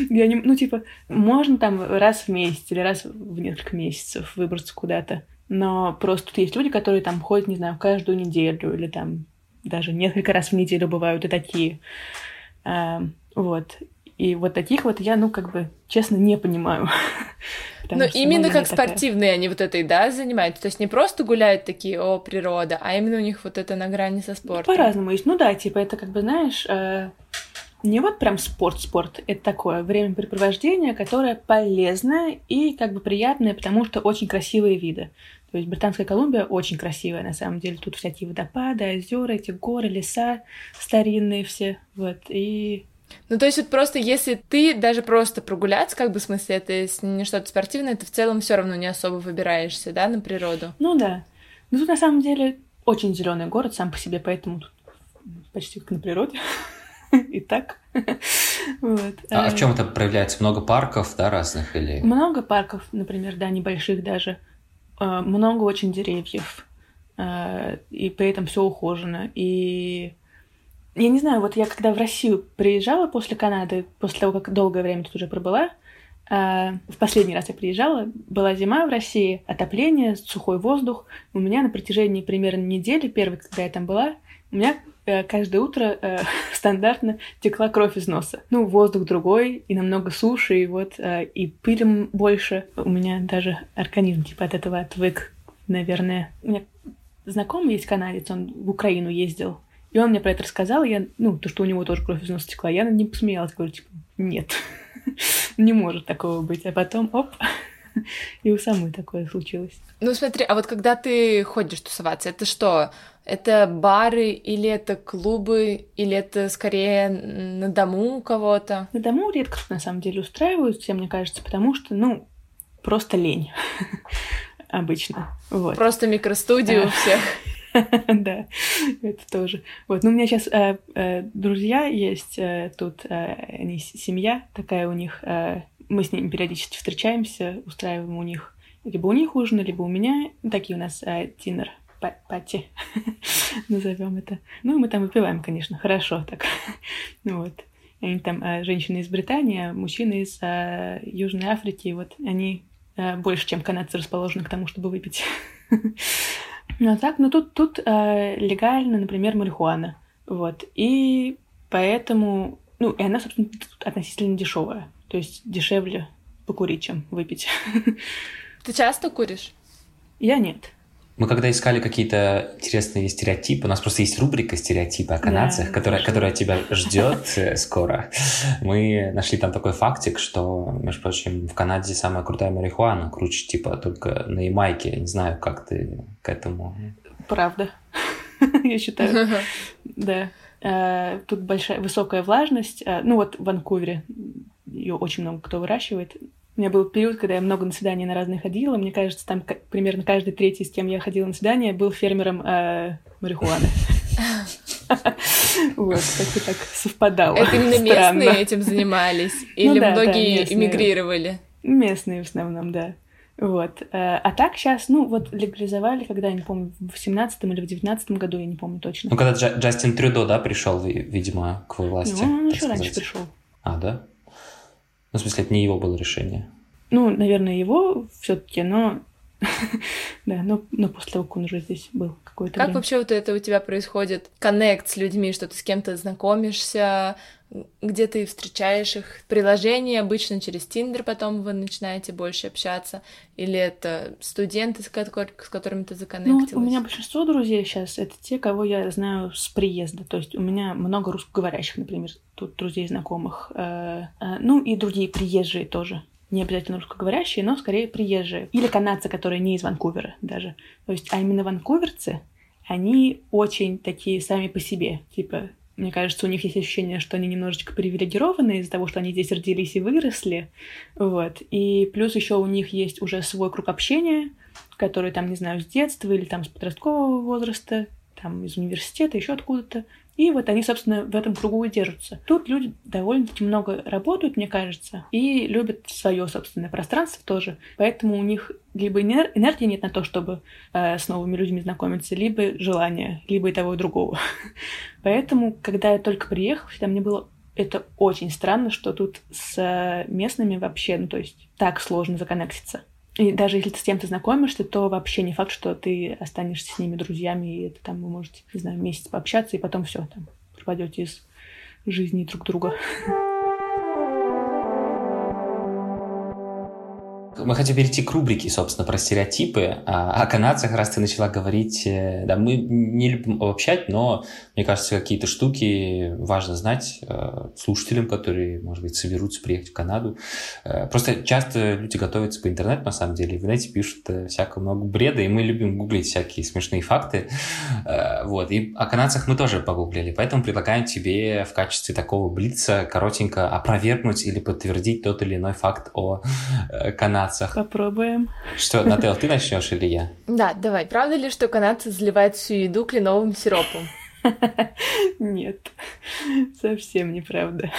Я не, ну, типа, можно там раз в месяц или раз в несколько месяцев выбраться куда-то. Но просто тут есть люди, которые там ходят, не знаю, каждую неделю или там даже несколько раз в неделю бывают и такие. А, вот. И вот таких вот я, ну, как бы, честно, не понимаю. Но именно как такая... спортивные они вот этой, да, занимаются? То есть не просто гуляют такие, о, природа, а именно у них вот это на грани со спортом? По-разному есть. Ну да, типа это как бы, знаешь, э, не вот прям спорт-спорт, это такое времяпрепровождение, которое полезное и как бы приятное, потому что очень красивые виды. То есть Британская Колумбия очень красивая, на самом деле. Тут всякие водопады, озера, эти горы, леса старинные все. Вот. И ну, то есть вот просто если ты даже просто прогуляться, как бы в смысле, это не что-то спортивное, ты в целом все равно не особо выбираешься, да, на природу. Ну да. Ну тут на самом деле очень зеленый город сам по себе, поэтому тут почти как на природе. И так. вот. А в чем это проявляется? Много парков, да, разных или? Много парков, например, да, небольших даже. А, много очень деревьев. А, и при этом все ухожено. И я не знаю, вот я когда в Россию приезжала после Канады, после того, как долгое время тут уже пробыла, э, в последний раз я приезжала, была зима в России, отопление, сухой воздух. У меня на протяжении примерно недели, первой, когда я там была, у меня э, каждое утро э, стандартно текла кровь из носа. Ну, воздух другой, и намного суше, и вот, э, и пылем больше. У меня даже организм типа от этого отвык, наверное. У меня знакомый есть канадец, он в Украину ездил и он мне про это рассказал, я, ну, то, что у него тоже кровь из носа текла, я над ним посмеялась, говорю, типа, нет, не может такого быть. А потом, оп, и у самой такое случилось. Ну смотри, а вот когда ты ходишь тусоваться, это что? Это бары или это клубы, или это скорее на дому у кого-то? На дому редко на самом деле устраиваются, мне кажется, потому что, ну, просто лень обычно. Вот. Просто микростудию у всех. Да, это тоже. Вот, ну у меня сейчас э, э, друзья есть э, тут, они семья такая у них. Мы с ними периодически встречаемся, устраиваем у них либо у них ужин, либо у меня. Такие у нас динер пати, назовем это. Ну, мы там выпиваем, конечно, хорошо так. вот. Они там женщины из Британии, а мужчины из Южной Африки. Вот они больше, чем канадцы, расположены к тому, чтобы выпить. Ну а так, ну тут, тут э, легально, например, марихуана. Вот. И поэтому, ну, и она, собственно, относительно дешевая. То есть дешевле покурить, чем выпить. Ты часто куришь? Я нет. Мы когда искали какие-то интересные стереотипы, у нас просто есть рубрика стереотипы о канадцах, да, которая, которая тебя ждет э, скоро. Мы нашли там такой фактик, что, между прочим, в Канаде самая крутая марихуана, круче типа только на Ямайке. Не знаю, как ты к этому. Правда, я считаю. Да. Э, тут большая высокая влажность. Э, ну вот в Ванкувере ее очень много кто выращивает. У меня был период, когда я много на свидания на разные ходила. Мне кажется, там примерно каждый третий, с кем я ходила на свидание, был фермером э, марихуаны. Вот, как-то так совпадало. Это именно местные этим занимались? Ну Или многие эмигрировали? Местные в основном, да. Вот. Э, а так сейчас, ну, вот легализовали, когда, я не помню, в 17 или в 19 году, я не помню точно. Ну, когда Джастин Трюдо, да, пришел, видимо, к власти. Ну, он еще раньше пришел. А, да? Ну, в смысле, это не его было решение. Ну, наверное, его все-таки, но да, но, но после того, как он уже здесь был какое-то Как время. вообще вот это у тебя происходит? Коннект с людьми, что ты с кем-то знакомишься, где ты встречаешь их? Приложение обычно через Тиндер потом вы начинаете больше общаться? Или это студенты, с, которыми ты законнектилась? Ну, у меня большинство друзей сейчас — это те, кого я знаю с приезда. То есть у меня много русскоговорящих, например, тут друзей, знакомых. Э, э, ну и другие приезжие тоже не обязательно русскоговорящие, но скорее приезжие. Или канадцы, которые не из Ванкувера даже. То есть, а именно ванкуверцы, они очень такие сами по себе. Типа, мне кажется, у них есть ощущение, что они немножечко привилегированы из-за того, что они здесь родились и выросли. Вот. И плюс еще у них есть уже свой круг общения, который там, не знаю, с детства или там с подросткового возраста там из университета, еще откуда-то. И вот они, собственно, в этом кругу и держатся. Тут люди довольно-таки много работают, мне кажется, и любят свое собственное пространство тоже. Поэтому у них либо энергии нет на то, чтобы э, с новыми людьми знакомиться, либо желания, либо и того, и другого. Поэтому, когда я только приехала, всегда мне было это очень странно, что тут с местными вообще, ну то есть так сложно законнектиться. И даже если ты с кем-то знакомишься, то вообще не факт, что ты останешься с ними друзьями, и это там вы можете, не знаю, месяц пообщаться, и потом все там пропадете из жизни друг друга. Мы хотим перейти к рубрике, собственно, про стереотипы. А, о канадцах, раз ты начала говорить, э, да, мы не любим обобщать, но, мне кажется, какие-то штуки важно знать э, слушателям, которые, может быть, соберутся приехать в Канаду. Э, просто часто люди готовятся по интернету, на самом деле, и в пишут всякого много бреда, и мы любим гуглить всякие смешные факты. Вот, и о канадцах мы тоже погуглили, поэтому предлагаем тебе в качестве такого блица коротенько опровергнуть или подтвердить тот или иной факт о канадцах канадцах. Попробуем. Что, Нател, ты начнешь или я? Да, давай. Правда ли, что канадцы заливают всю еду кленовым сиропом? Нет, совсем неправда.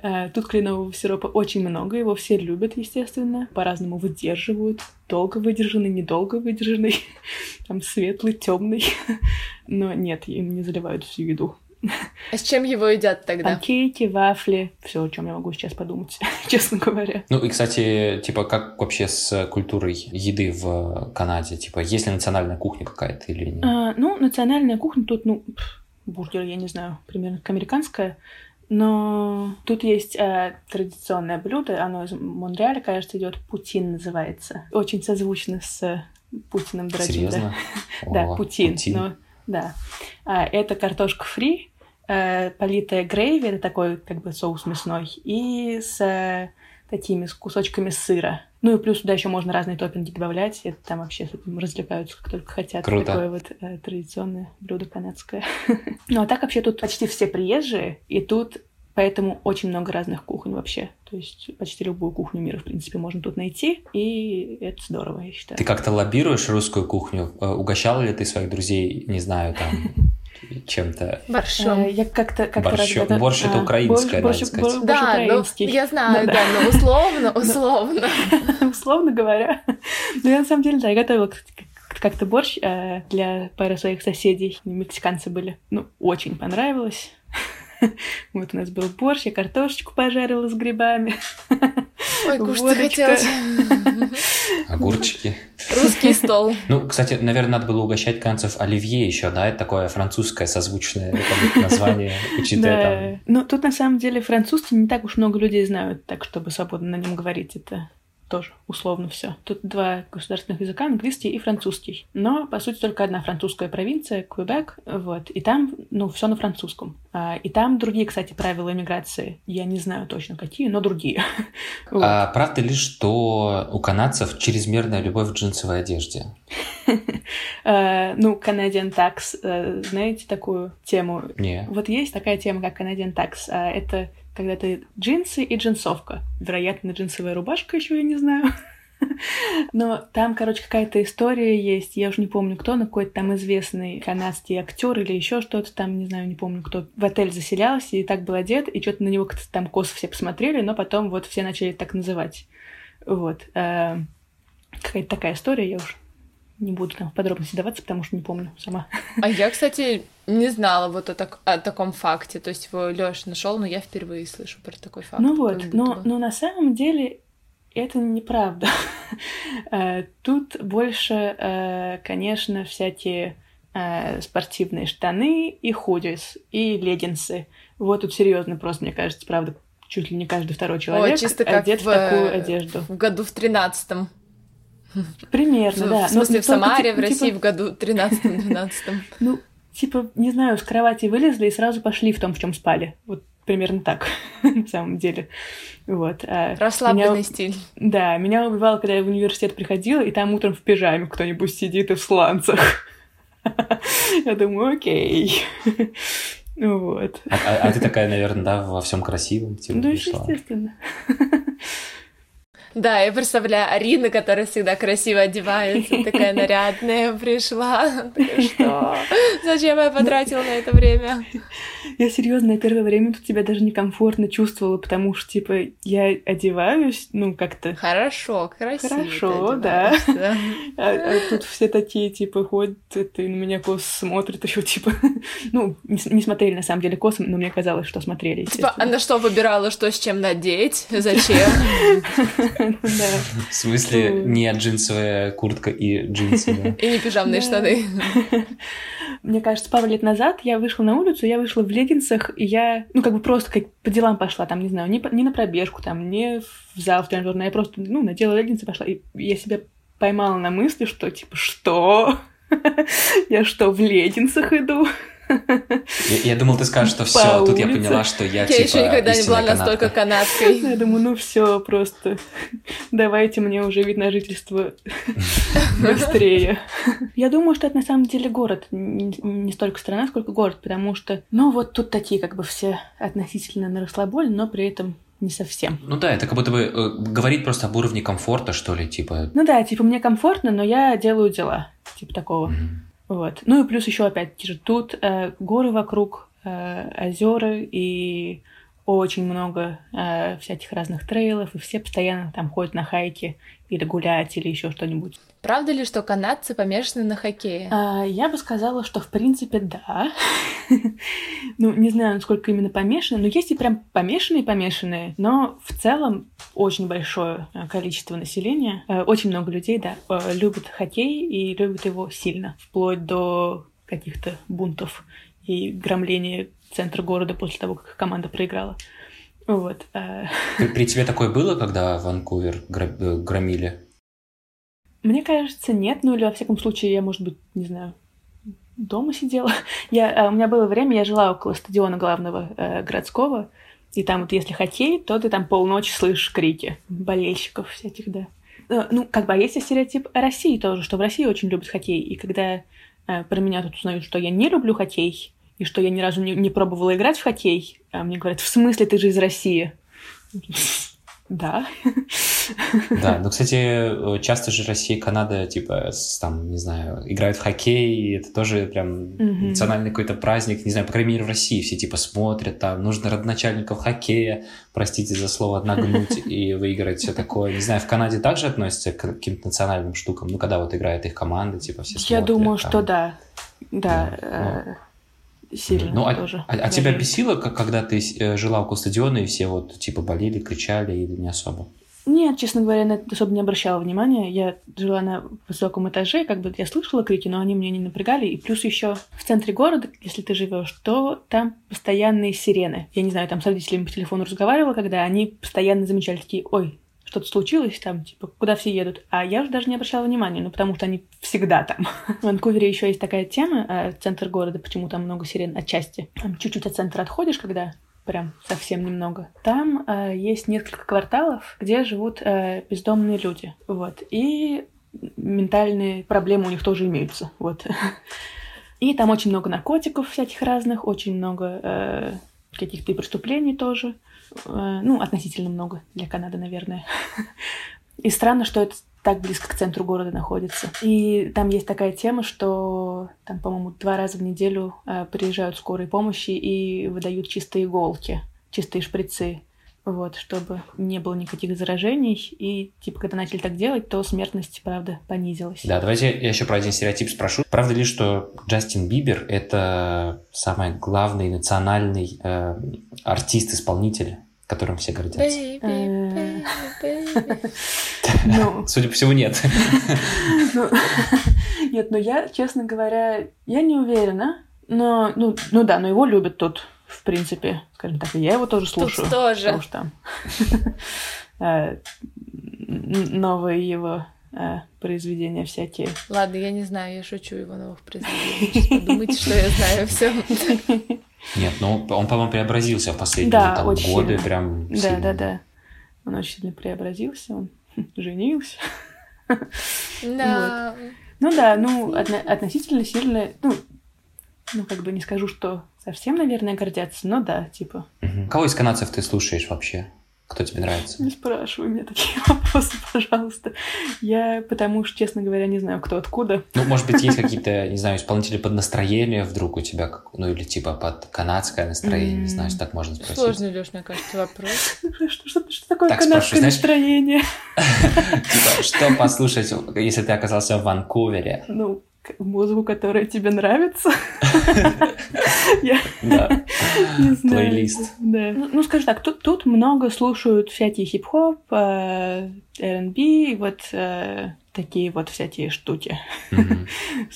Э, тут кленового сиропа очень много, его все любят, естественно, по-разному выдерживают. Долго выдержанный, недолго выдержанный, там светлый, темный. Но нет, им не заливают всю еду. А с чем его едят тогда? Панкейки, вафли, все, о чем я могу сейчас подумать, честно говоря. Ну и, кстати, типа, как вообще с культурой еды в Канаде? Типа, есть ли национальная кухня какая-то или нет? А, ну, национальная кухня тут, ну, бургер, я не знаю, примерно как американская. Но тут есть э, традиционное блюдо, оно из Монреаля, кажется, идет Путин называется. Очень созвучно с Путиным дорогим. Серьезно? Да, да Путин. Но да. А, это картошка фри, э, политая грейви, это такой как бы соус мясной, и с э, такими с кусочками сыра. Ну и плюс туда еще можно разные топпинги добавлять. Это там вообще развлекаются, как только хотят. Круто. Такое вот э, традиционное блюдо канадское. ну а так вообще тут почти все приезжие, и тут поэтому очень много разных кухонь вообще. То есть почти любую кухню мира, в принципе, можно тут найти, и это здорово, я считаю. Ты как-то лоббируешь русскую кухню? Э, угощала ли ты своих друзей, не знаю, там, чем-то. Борщом. Э, я как-то как Борщ, раз борщ это а, украинское, борщ, надо сказать. Да, ну, я знаю, ну, да, но условно, условно. условно говоря. Ну, я на самом деле, да, я готовила как-то борщ э, для пары своих соседей. Мексиканцы были. Ну, очень понравилось. Вот у нас был борщ, я картошечку пожарила с грибами. Ой, кушать хотелось. Огурчики. Русский стол. Ну, кстати, наверное, надо было угощать канцев оливье еще, да? Это такое французское созвучное название, учитывая там... Ну, тут на самом деле французский не так уж много людей знают, так чтобы свободно на нем говорить. Это тоже условно все. Тут два государственных языка, английский и французский. Но, по сути, только одна французская провинция, Квебек, вот. И там, ну, все на французском. А, и там другие, кстати, правила иммиграции. Я не знаю точно какие, но другие. вот. А правда ли, что у канадцев чрезмерная любовь к джинсовой одежде? А, ну, Canadian Tax, э, знаете такую тему? Не. Вот есть такая тема, как Canadian Tax. А, это когда ты джинсы и джинсовка. Вероятно, джинсовая рубашка еще, я не знаю. Но там, короче, какая-то история есть. Я уже не помню, кто, но какой-то там известный канадский актер или еще что-то там, не знаю, не помню, кто в отель заселялся и так был одет, и что-то на него как-то там косо все посмотрели, но потом вот все начали так называть. Вот. Э, какая-то такая история, я уж не буду там в подробности даваться, потому что не помню сама. А я, кстати, не знала вот о, так, о таком факте. То есть его Лёш нашел, но я впервые слышу про такой факт. Ну вот, но, но на самом деле это неправда. Э, тут больше, э, конечно, всякие э, спортивные штаны и худис, и леггинсы. Вот тут серьезно просто, мне кажется, правда, чуть ли не каждый второй человек О, чисто как одет в, в такую одежду. В году в тринадцатом. Примерно, в, да. В смысле, но, в Самаре, в России типа... в году 13-12. Ну, типа, не знаю, с кровати вылезли и сразу пошли в том, в чем спали. Вот примерно так, на самом деле. Вот. А Расслабленный меня... стиль. Да, меня убивало, когда я в университет приходила, и там утром в пижаме кто-нибудь сидит и в сланцах. Я думаю, окей. Вот. А, а, а ты такая, наверное, да, во всем красивом? Типа, ну, естественно. Да, я представляю Арина, которая всегда красиво одевается, такая нарядная пришла. Что? Зачем я потратила на это время? Я серьезно, первое время тут тебя даже некомфортно чувствовала, потому что, типа, я одеваюсь, ну, как-то... Хорошо, красиво. Хорошо, да. А, а тут все такие, типа, ходят и на меня кос смотрят еще, типа... Ну, не, не смотрели, на самом деле, косом, но мне казалось, что смотрели, Типа, она что, выбирала, что с чем надеть? Зачем? В смысле, не джинсовая куртка и джинсы, И не пижамные штаны. Мне кажется, пару лет назад я вышла на улицу, я вышла в леггинсах, и я, ну, как бы просто как по делам пошла, там, не знаю, не, не на пробежку, там, не в зал в тренажерный, я просто, ну, надела леггинсы, пошла, и я себя поймала на мысли, что, типа, что? Я что, в леггинсах иду? Я, я думал, ты скажешь, что все, тут я поняла, что я, я типа, еще никогда не была настолько канадской. Я думаю, ну все, просто давайте мне уже вид на жительство быстрее. Я думаю, что это на самом деле город, не столько страна, сколько город, потому что, ну вот тут такие как бы все относительно на расслабоне, но при этом не совсем. Ну да, это как будто бы э, говорить просто об уровне комфорта, что ли, типа. Ну да, типа мне комфортно, но я делаю дела, типа такого. Mm-hmm. Вот. Ну и плюс еще опять же тут э, горы вокруг, э, озера и очень много э, всяких разных трейлов, и все постоянно там ходят на хайки или гулять, или еще что-нибудь. Правда ли, что канадцы помешаны на хоккее? А, я бы сказала, что в принципе да. ну, не знаю, насколько именно помешаны, но есть и прям помешанные-помешанные, но в целом очень большое э, количество населения, э, очень много людей, да, э, любят хоккей и любят его сильно, вплоть до каких-то бунтов и громления центра города после того, как команда проиграла. Вот. При, при тебе такое было, когда Ванкувер громили? Мне кажется, нет. Ну или, во всяком случае, я, может быть, не знаю, дома сидела. Я, у меня было время, я жила около стадиона главного э, городского, и там вот если хоккей, то ты там полночи слышишь крики болельщиков всяких, да. Ну, как бы, а есть стереотип России тоже, что в России очень любят хоккей, и когда э, про меня тут узнают, что я не люблю хоккей, и что я ни разу не, не пробовала играть в хоккей. А мне говорят, в смысле ты же из России? Да. Да, ну, кстати, часто же Россия и Канада, типа, там, не знаю, играют в хоккей, и это тоже прям mm национальный какой-то праздник, не знаю, по крайней мере, в России все, типа, смотрят, там, нужно родоначальников хоккея, простите за слово, нагнуть и выиграть, все такое. Не знаю, в Канаде также относятся к каким-то национальным штукам, ну, когда вот играет их команда, типа, все смотрят. Я думаю, там. что да. Да. да ну, сильно ну, а, тоже. А, а тебя бесило, как, когда ты э, жила около стадиона, и все вот типа болели, кричали или не особо? Нет, честно говоря, на это особо не обращала внимания. Я жила на высоком этаже, как бы я слышала крики, но они меня не напрягали. И плюс еще в центре города, если ты живешь, то там постоянные сирены. Я не знаю, там с родителями по телефону разговаривала, когда они постоянно замечали такие, ой, что-то случилось там, типа, куда все едут. А я уже даже не обращала внимания, ну, потому что они всегда там. В Ванкувере еще есть такая тема, э, центр города, почему там много сирен отчасти. Чуть-чуть от центра отходишь, когда прям совсем немного. Там э, есть несколько кварталов, где живут э, бездомные люди, вот. И ментальные проблемы у них тоже имеются, вот. И там очень много наркотиков всяких разных, очень много э, каких-то преступлений тоже. Э, ну, относительно много для Канады, наверное. И странно, что это так близко к центру города находится. И там есть такая тема, что там, по-моему, два раза в неделю э, приезжают скорые помощи и выдают чистые иголки, чистые шприцы вот, чтобы не было никаких заражений. И, типа, когда начали так делать, то смертность, правда, понизилась. Да, давайте я еще про один стереотип спрошу. Правда ли, что Джастин Бибер — это самый главный национальный э, артист-исполнитель, которым все гордятся? Э. Ну. Судя по всему, нет. Ну, нет, но я, честно говоря, я не уверена. Но, ну, ну да, но его любят тут в принципе, скажем так, я его тоже слушаю. Тут тоже. Потому что там э, новые его э, произведения всякие. Ладно, я не знаю, я шучу его новых произведений. Подумайте, что я знаю все. Нет, ну он, по-моему, преобразился в последние да, там, годы сильно. прям. Да, сильно. да, да. Он очень сильно преобразился, он женился. Да. Вот. Ну да, ну относительно сильно, ну, ну как бы не скажу, что совсем, наверное, гордятся, но да, типа. Угу. Кого из канадцев ты слушаешь вообще? Кто тебе нравится? Не спрашивай меня такие вопросы, пожалуйста. Я, потому что, честно говоря, не знаю, кто откуда. Ну, может быть, есть какие-то, не знаю, исполнители под настроение вдруг у тебя, ну, или типа под канадское настроение, не знаю, так можно спросить. Сложный, Леш, мне кажется, вопрос. Что, что, что такое так канадское спрошу, настроение? Типа, что послушать, если ты оказался в Ванкувере? Ну, музыку, которая тебе нравится. Да. Плейлист. Да. Ну, ну, скажи так, тут много слушают всякие хип-хоп, э, R&B, вот э, такие вот всякие штуки.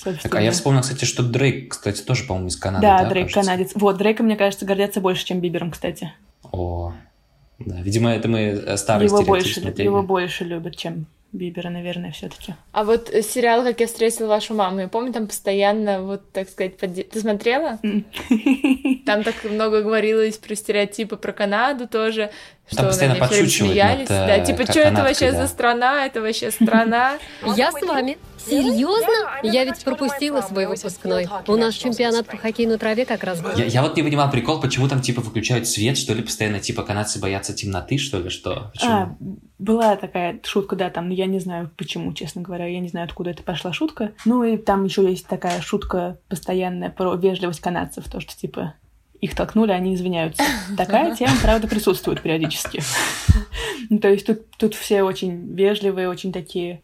Так, а я вспомнил, кстати, что Дрейк, кстати, тоже, по-моему, из Канады. Да, Дрейк канадец. Вот, Дрейка, мне кажется, гордятся больше, чем Бибером, кстати. О, да, видимо, это мы старые его больше, Его больше любят, чем Бибера, наверное, все-таки. А вот э, сериал «Как я встретил вашу маму», я помню, там постоянно, вот, так сказать, под... ты смотрела? Там так много говорилось про стереотипы про Канаду тоже, что постоянно подшучивают смеялись. Над, да, типа, что это вообще да. за страна, это вообще страна. Я с вами. Серьезно? Я ведь пропустила свой выпускной. У нас чемпионат по хоккею на траве как раз был. Я, я вот не понимал прикол, почему там типа выключают свет, что ли, постоянно, типа канадцы боятся темноты, что ли, что? Почему? А, была такая шутка, да, там, я не знаю почему, честно говоря, я не знаю, откуда это пошла шутка. Ну и там еще есть такая шутка постоянная про вежливость канадцев, то, что типа их толкнули, они извиняются. Такая тема, правда, присутствует периодически. Ну, то есть тут, тут все очень вежливые, очень такие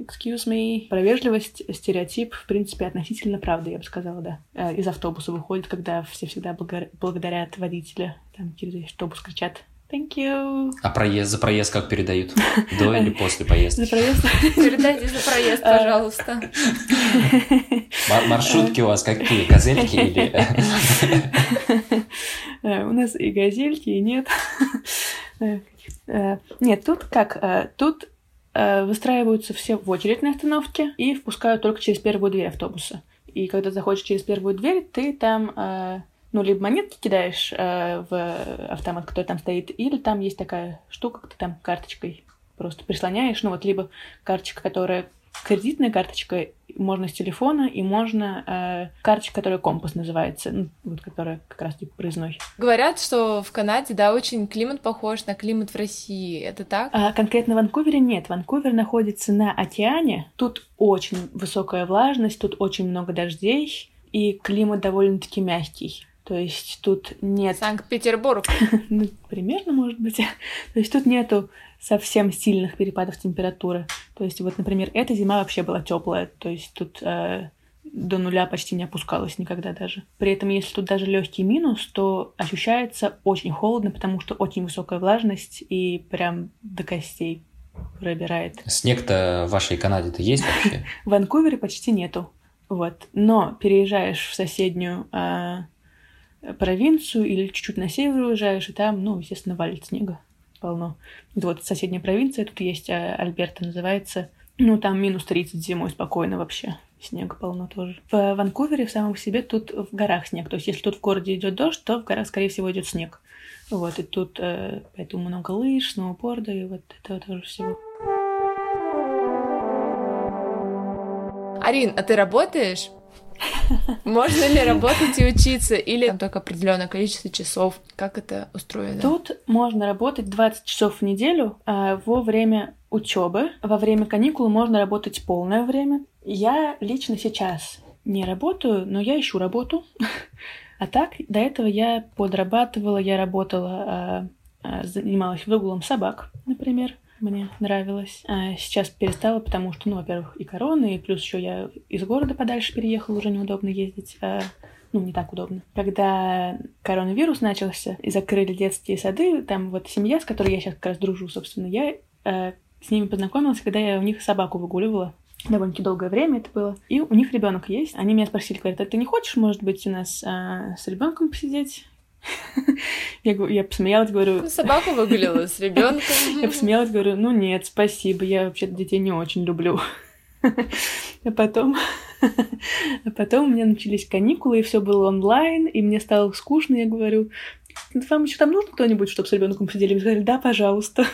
excuse me. Про вежливость стереотип, в принципе, относительно правды, я бы сказала, да. Э, из автобуса выходит, когда все всегда благодарят водителя. Там через автобус кричат Thank you. А проезд, за проезд как передают? До или после поездки? За проезд. Передайте за проезд, пожалуйста. Маршрутки у вас какие? Газельки или... Э, у нас и газельки, и нет. Э, э, нет, тут как? Тут выстраиваются все в очередь на остановке и впускают только через первую дверь автобуса. И когда заходишь через первую дверь, ты там ну, либо монетки кидаешь э, в автомат, который там стоит, или там есть такая штука, ты там карточкой просто прислоняешь, ну, вот либо карточка, которая кредитная карточка, можно с телефона, и можно э, карточка, которая компас называется, ну, вот которая как раз типа проездной. Говорят, что в Канаде, да, очень климат похож на климат в России. Это так? А, конкретно в Ванкувере нет. Ванкувер находится на океане. Тут очень высокая влажность, тут очень много дождей, и климат довольно-таки мягкий. То есть тут нет... Санкт-Петербург. ну, примерно, может быть. То есть тут нету совсем сильных перепадов температуры. То есть вот, например, эта зима вообще была теплая. То есть тут э, до нуля почти не опускалась никогда даже. При этом, если тут даже легкий минус, то ощущается очень холодно, потому что очень высокая влажность и прям до костей пробирает. Снег-то в вашей Канаде-то есть вообще? В Ванкувере почти нету. Вот. Но переезжаешь в соседнюю а, провинцию или чуть-чуть на север уезжаешь, и там, ну, естественно, валит снега полно. Вот соседняя провинция, тут есть а, Альберта называется. Ну, там минус 30 зимой спокойно вообще. Снега полно тоже. В Ванкувере в самом себе тут в горах снег. То есть, если тут в городе идет дождь, то в горах, скорее всего, идет снег. Вот, и тут э, поэтому много лыж, сноуборда и вот этого тоже всего. Арин, а ты работаешь? Можно ли работать и учиться, или там только определенное количество часов? Как это устроено? Тут можно работать 20 часов в неделю а во время учебы. Во время каникул можно работать полное время. Я лично сейчас не работаю, но я ищу работу. А так, до этого я подрабатывала, я работала, а, а, занималась выгулом собак, например мне нравилось. А сейчас перестала, потому что, ну, во-первых, и корона, и плюс еще я из города подальше переехала, уже неудобно ездить. А, ну, не так удобно. Когда коронавирус начался и закрыли детские сады, там вот семья, с которой я сейчас как раз дружу, собственно, я э, с ними познакомилась, когда я у них собаку выгуливала. Довольно-таки долгое время это было. И у них ребенок есть. Они меня спросили, говорят, а ты не хочешь, может быть, у нас а, с ребенком посидеть? Я, я посмеялась, говорю... Собаку выгулила с ребенком. Я посмеялась, говорю, ну нет, спасибо, я вообще детей не очень люблю. А потом, а потом у меня начались каникулы, и все было онлайн, и мне стало скучно, я говорю, вам еще там нужно кто-нибудь, чтобы с ребенком посидели? Мы сказали, да, пожалуйста.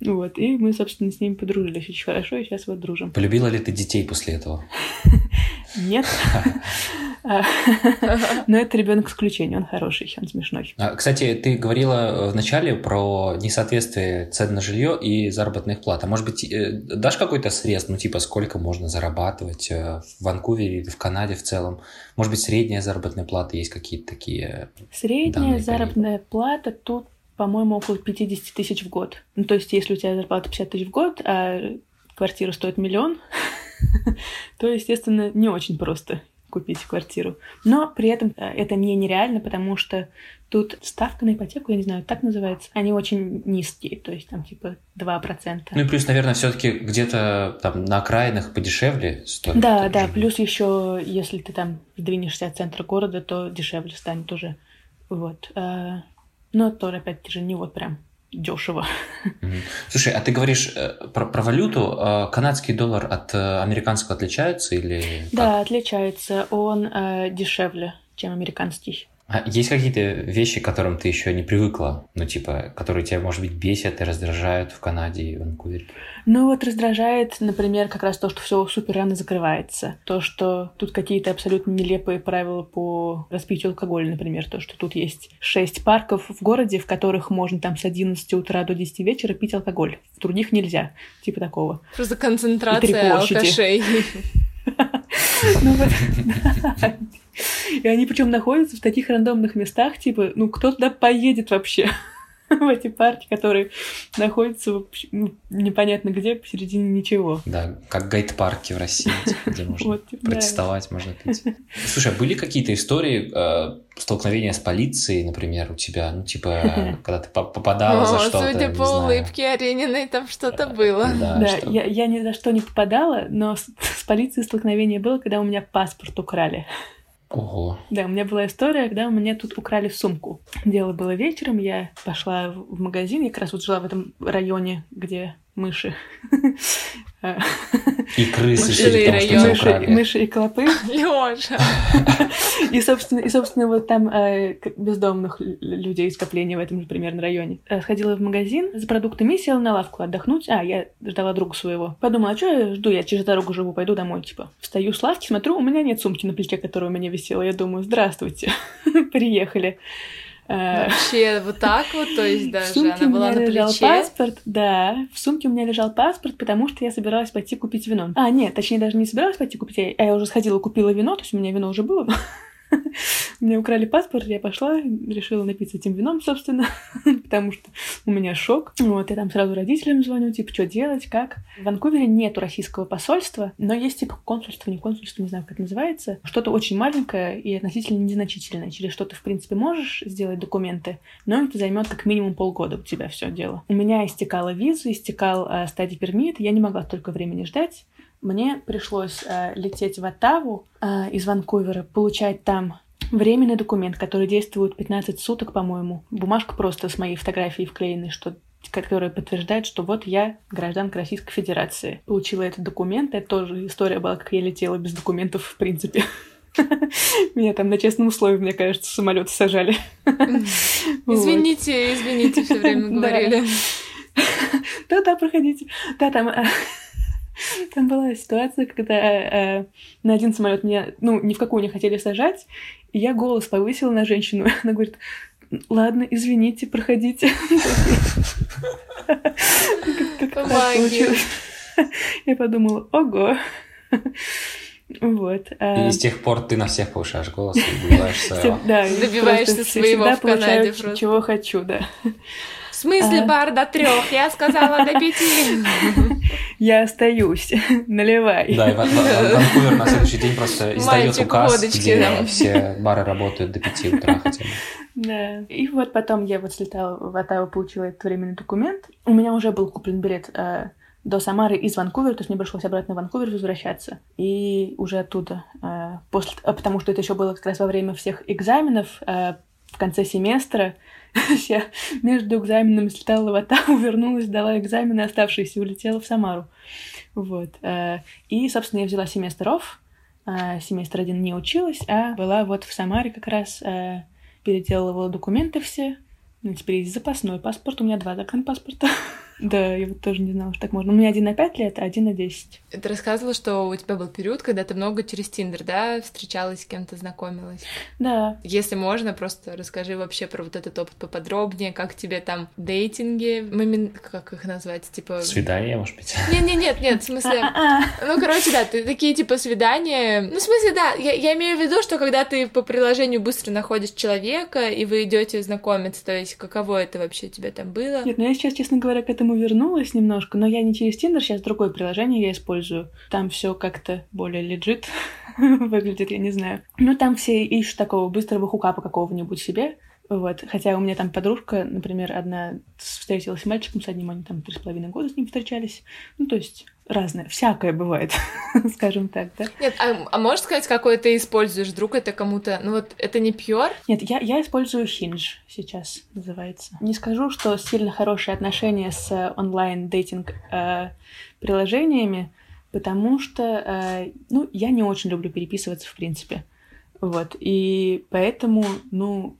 вот, и мы, собственно, с ними подружились очень хорошо, и сейчас вот дружим. Полюбила ли ты детей после этого? Нет. Но это ребенок исключение, он хороший, он смешной. А, кстати, ты говорила в начале про несоответствие цен на жилье и заработных плат. А может быть, э, дашь какой-то срез, ну типа сколько можно зарабатывать э, в Ванкувере или в Канаде в целом? Может быть, средняя заработная плата, есть какие-то такие Средняя заработная плата тут по-моему, около 50 тысяч в год. Ну, то есть, если у тебя зарплата 50 тысяч в год, а квартира стоит миллион, то, естественно, не очень просто купить квартиру. Но при этом э, это не нереально, потому что тут ставка на ипотеку, я не знаю, так называется, они очень низкие, то есть там типа 2%. Ну и плюс, наверное, все таки где-то там на окраинах подешевле стоит. Да, да, жилье. плюс еще, если ты там сдвинешься от центра города, то дешевле станет уже. Вот. Э, но тоже, опять же, не вот прям дешево. Слушай, а ты говоришь э, про, про валюту, а канадский доллар от э, американского отличается или? Да, отличается. Он э, дешевле, чем американский. А есть какие-то вещи, к которым ты еще не привыкла? Ну, типа, которые тебя, может быть, бесят и раздражают в Канаде и Ванкувере? Ну, вот раздражает, например, как раз то, что все супер рано закрывается. То, что тут какие-то абсолютно нелепые правила по распитию алкоголя, например. То, что тут есть шесть парков в городе, в которых можно там с 11 утра до 10 вечера пить алкоголь. В других нельзя. Типа такого. Просто концентрация алкашей. Ну и они причем находятся в таких рандомных местах, типа, ну, кто туда поедет вообще? в эти парки, которые находятся ну, непонятно где, посередине ничего. Да, как гайд-парки в России, типа, где можно протестовать, можно пить. Слушай, а были какие-то истории э, столкновения с полицией, например, у тебя? Ну, типа, когда ты попадала за что-то, Судя по улыбке Арениной, там что-то было. Да, я, я ни за что не попадала, но с полицией столкновение было, когда у меня паспорт украли. Ого. Да, у меня была история, когда меня тут украли сумку. Дело было вечером, я пошла в магазин, я как раз вот жила в этом районе, где мыши. И крысы, судя по что мыши, мыши и клопы. Лёша. И, собственно, и, собственно, вот там э, бездомных людей скопление в этом же примерно районе. Э, сходила в магазин за продуктами и села на лавку отдохнуть. А, я ждала друга своего. Подумала, а что я жду? Я через дорогу живу, пойду домой, типа. Встаю с лавки, смотрю, у меня нет сумки на плече, которая у меня висела. Я думаю, здравствуйте, приехали. Э, Вообще вот так вот, то есть даже в сумке она была у меня на лежал плече. паспорт, да, в сумке у меня лежал паспорт, потому что я собиралась пойти купить вино. А, нет, точнее даже не собиралась пойти купить, а я уже сходила, купила вино, то есть у меня вино уже было. Мне украли паспорт, я пошла, решила напиться этим вином, собственно, потому что у меня шок. Вот, я там сразу родителям звоню, типа, что делать, как. В Ванкувере нету российского посольства, но есть, типа, консульство, не консульство, не знаю, как это называется. Что-то очень маленькое и относительно незначительное, через что ты, в принципе, можешь сделать документы, но это займет как минимум полгода у тебя все дело. У меня истекала виза, истекал э, стадий пермит, я не могла столько времени ждать, мне пришлось э, лететь в Оттаву э, из Ванкувера, получать там временный документ, который действует 15 суток, по-моему. Бумажка просто с моей фотографией вклеенной, что которая подтверждает, что вот я гражданка Российской Федерации. Получила этот документ. Это тоже история была, как я летела без документов, в принципе. Меня там на честном условии, мне кажется, самолет сажали. Извините, извините, все время говорили. Да-да, проходите. Да, там там была ситуация, когда э, на один самолет меня, ну, ни в какую не хотели сажать, и я голос повысила на женщину. Она говорит, ладно, извините, проходите. Я подумала, ого. Вот. А и с тех пор ты на всех повышаешь голос и добиваешься Да, добиваешься своего в Канаде чего хочу, да. В смысле а... бар до трех? Я сказала до пяти. Я остаюсь. Наливай. Да, и Ванкувер на следующий день просто издает указ, где все бары работают до пяти утра хотя бы. Да. И вот потом я вот слетала в Оттаву, получила этот временный документ. У меня уже был куплен билет э, до Самары из Ванкувера, то есть мне пришлось обратно в Ванкувер возвращаться. И уже оттуда, э, после, а потому что это еще было как раз во время всех экзаменов, э, в конце семестра, я между экзаменами слетала в Атаву, вернулась, дала экзамены оставшиеся, улетела в Самару. Вот. Э, и, собственно, я взяла семестр офф. Э, семестр один не училась, а была вот в Самаре как раз, переделывала документы все. Ну, теперь есть запасной паспорт. У меня два загранпаспорта. Да, я вот тоже не знала, что так можно. У меня один на пять лет, а один на десять. Ты рассказывала, что у тебя был период, когда ты много через Тиндер, да, встречалась с кем-то, знакомилась? Да. Если можно, просто расскажи вообще про вот этот опыт поподробнее, как тебе там дейтинги, как их назвать, типа... Свидания, может быть? Нет, нет, нет, нет, в смысле... Ну, короче, да, ты такие типа свидания... Ну, в смысле, да, я, я имею в виду, что когда ты по приложению быстро находишь человека, и вы идете знакомиться, то есть каково это вообще тебе там было? Нет, ну я сейчас, честно говоря, к этому вернулась немножко, но я не через Тиндер, сейчас другое приложение я использую. Там все как-то более лежит выглядит, я не знаю. Ну, там все ищут такого быстрого хукапа какого-нибудь себе, вот. Хотя у меня там подружка, например, одна встретилась с мальчиком с одним, они там три с половиной года с ним встречались. Ну, то есть разное, всякое бывает, скажем так, да. Нет, а, а можешь сказать, какой ты используешь? Вдруг это кому-то... Ну вот, это не Pure? Нет, я, я использую Hinge сейчас, называется. Не скажу, что сильно хорошие отношения с онлайн-дейтинг э, приложениями, потому что, э, ну, я не очень люблю переписываться, в принципе. Вот, и поэтому, ну,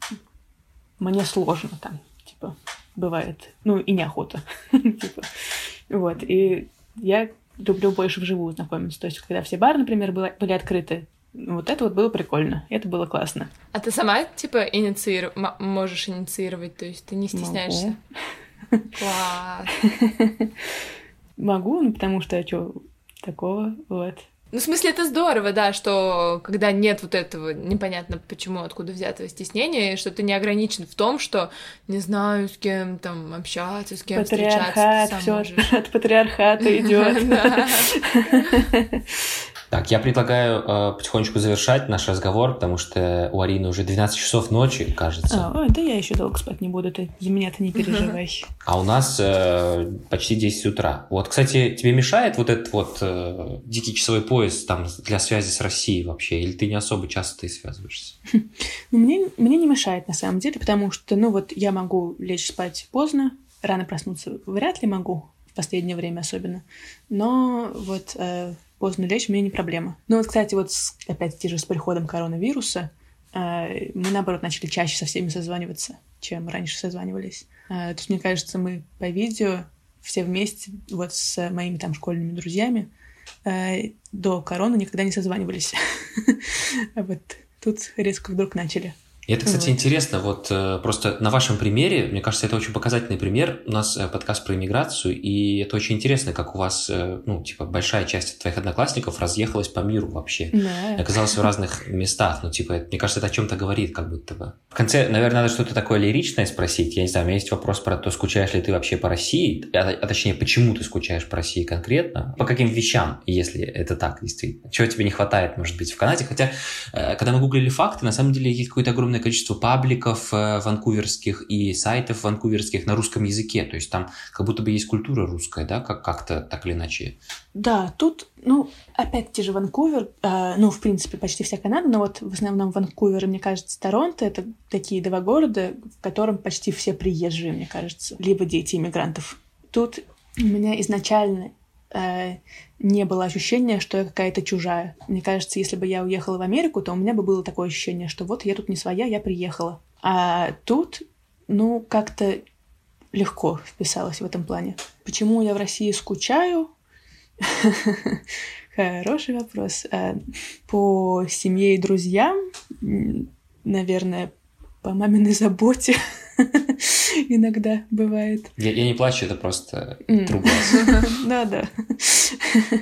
мне сложно там, типа, бывает. Ну, и неохота. типа. Вот, и я люблю больше вживую знакомиться. То есть, когда все бары, например, были, открыты, вот это вот было прикольно, это было классно. А ты сама, типа, иницииру... можешь инициировать, то есть ты не стесняешься? Класс! Могу, ну, потому что, а что такого, вот. Ну, в смысле, это здорово, да, что когда нет вот этого, непонятно почему, откуда взятого стеснения, и что ты не ограничен в том, что не знаю, с кем там общаться, с кем Патриархат, встречаться. все от патриархата идет. Так, я предлагаю э, потихонечку завершать наш разговор, потому что у Арины уже 12 часов ночи, кажется. А, да я еще долго спать не буду, ты за меня ты не переживай. А у нас э, почти 10 утра. Вот, кстати, тебе мешает вот этот вот э, дикий часовой пояс там для связи с Россией вообще? Или ты не особо часто ты связываешься? Ну, мне, мне не мешает на самом деле, потому что, ну вот, я могу лечь спать поздно, рано проснуться вряд ли могу, в последнее время особенно. Но вот э, поздно лечь мне не проблема. Ну вот, кстати, вот с, опять-таки же с приходом коронавируса э, мы, наоборот, начали чаще со всеми созваниваться, чем раньше созванивались. Э, то есть, мне кажется, мы по видео все вместе, вот с моими там школьными друзьями, э, до короны никогда не созванивались. А вот тут резко вдруг начали. И это, кстати, вот. интересно. Вот э, просто на вашем примере, мне кажется, это очень показательный пример. У нас э, подкаст про иммиграцию, и это очень интересно, как у вас, э, ну, типа, большая часть твоих одноклассников разъехалась по миру вообще. Да. Оказалась в разных местах. Ну, типа, мне кажется, это о чем-то говорит, как будто бы. В конце, наверное, надо что-то такое лиричное спросить. Я не знаю, у меня есть вопрос про то, скучаешь ли ты вообще по России, а, а точнее, почему ты скучаешь по России конкретно, по каким вещам, если это так, действительно. Чего тебе не хватает, может быть, в Канаде? Хотя, когда мы гуглили факты, на самом деле есть какой-то огромный огромное количество пабликов э, ванкуверских и сайтов ванкуверских на русском языке. То есть там как будто бы есть культура русская, да, как- как-то так или иначе. Да, тут, ну, опять те же Ванкувер, э, ну, в принципе, почти вся Канада, но вот в основном Ванкувер мне кажется, Торонто — это такие два города, в котором почти все приезжие, мне кажется, либо дети иммигрантов. Тут у меня изначально не было ощущения, что я какая-то чужая. Мне кажется, если бы я уехала в Америку, то у меня бы было такое ощущение, что вот я тут не своя, я приехала. А тут, ну, как-то легко вписалась в этом плане. Почему я в России скучаю? Хороший вопрос. А, по семье и друзьям, наверное, по маминой заботе иногда бывает. Я, я не плачу, это просто труба. Да, да.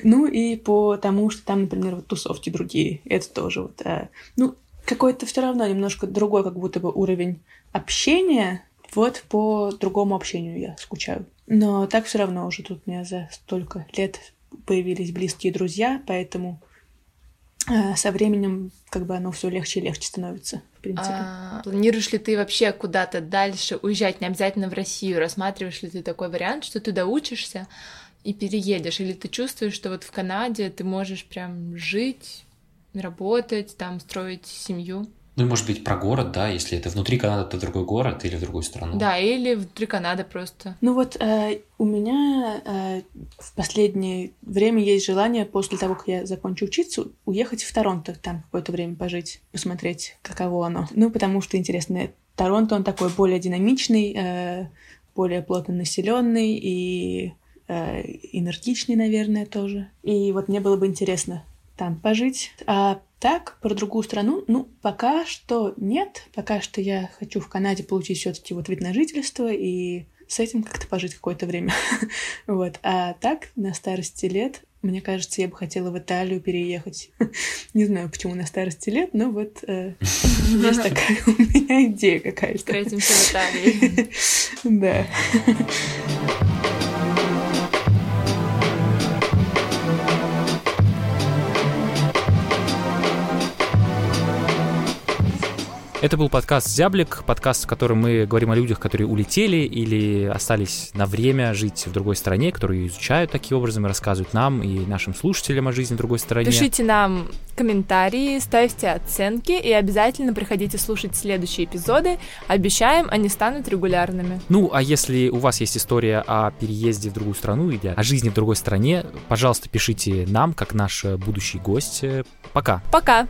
Ну и по тому, что там, например, вот тусовки другие, это тоже вот, а, ну, какой-то все равно немножко другой как будто бы уровень общения, вот по другому общению я скучаю. Но так все равно уже тут у меня за столько лет появились близкие друзья, поэтому э, со временем как бы оно все легче и легче становится, в принципе. А, планируешь ли ты вообще куда-то дальше уезжать, не обязательно в Россию? Рассматриваешь ли ты такой вариант, что ты доучишься и переедешь? Или ты чувствуешь, что вот в Канаде ты можешь прям жить, работать, там строить семью? Ну, может быть, про город, да, если это внутри Канады, то другой город или в другую страну. Да, или внутри Канады просто. Ну вот э, у меня э, в последнее время есть желание после того, как я закончу учиться, уехать в Торонто, там какое-то время пожить, посмотреть, каково оно. Ну, потому что интересно, Торонто, он такой более динамичный, э, более плотно населенный и э, энергичный, наверное, тоже. И вот мне было бы интересно там пожить. А так, про другую страну, ну, пока что нет. Пока что я хочу в Канаде получить все таки вот вид на жительство и с этим как-то пожить какое-то время. вот. А так, на старости лет, мне кажется, я бы хотела в Италию переехать. Не знаю, почему на старости лет, но вот э, есть такая у меня идея какая-то. Встретимся в Италии. Да. Это был подкаст «Зяблик», подкаст, в котором мы говорим о людях, которые улетели или остались на время жить в другой стране, которые изучают такие образом и рассказывают нам и нашим слушателям о жизни в другой стране. Пишите нам комментарии, ставьте оценки и обязательно приходите слушать следующие эпизоды. Обещаем, они станут регулярными. Ну, а если у вас есть история о переезде в другую страну или о жизни в другой стране, пожалуйста, пишите нам, как наш будущий гость. Пока. Пока.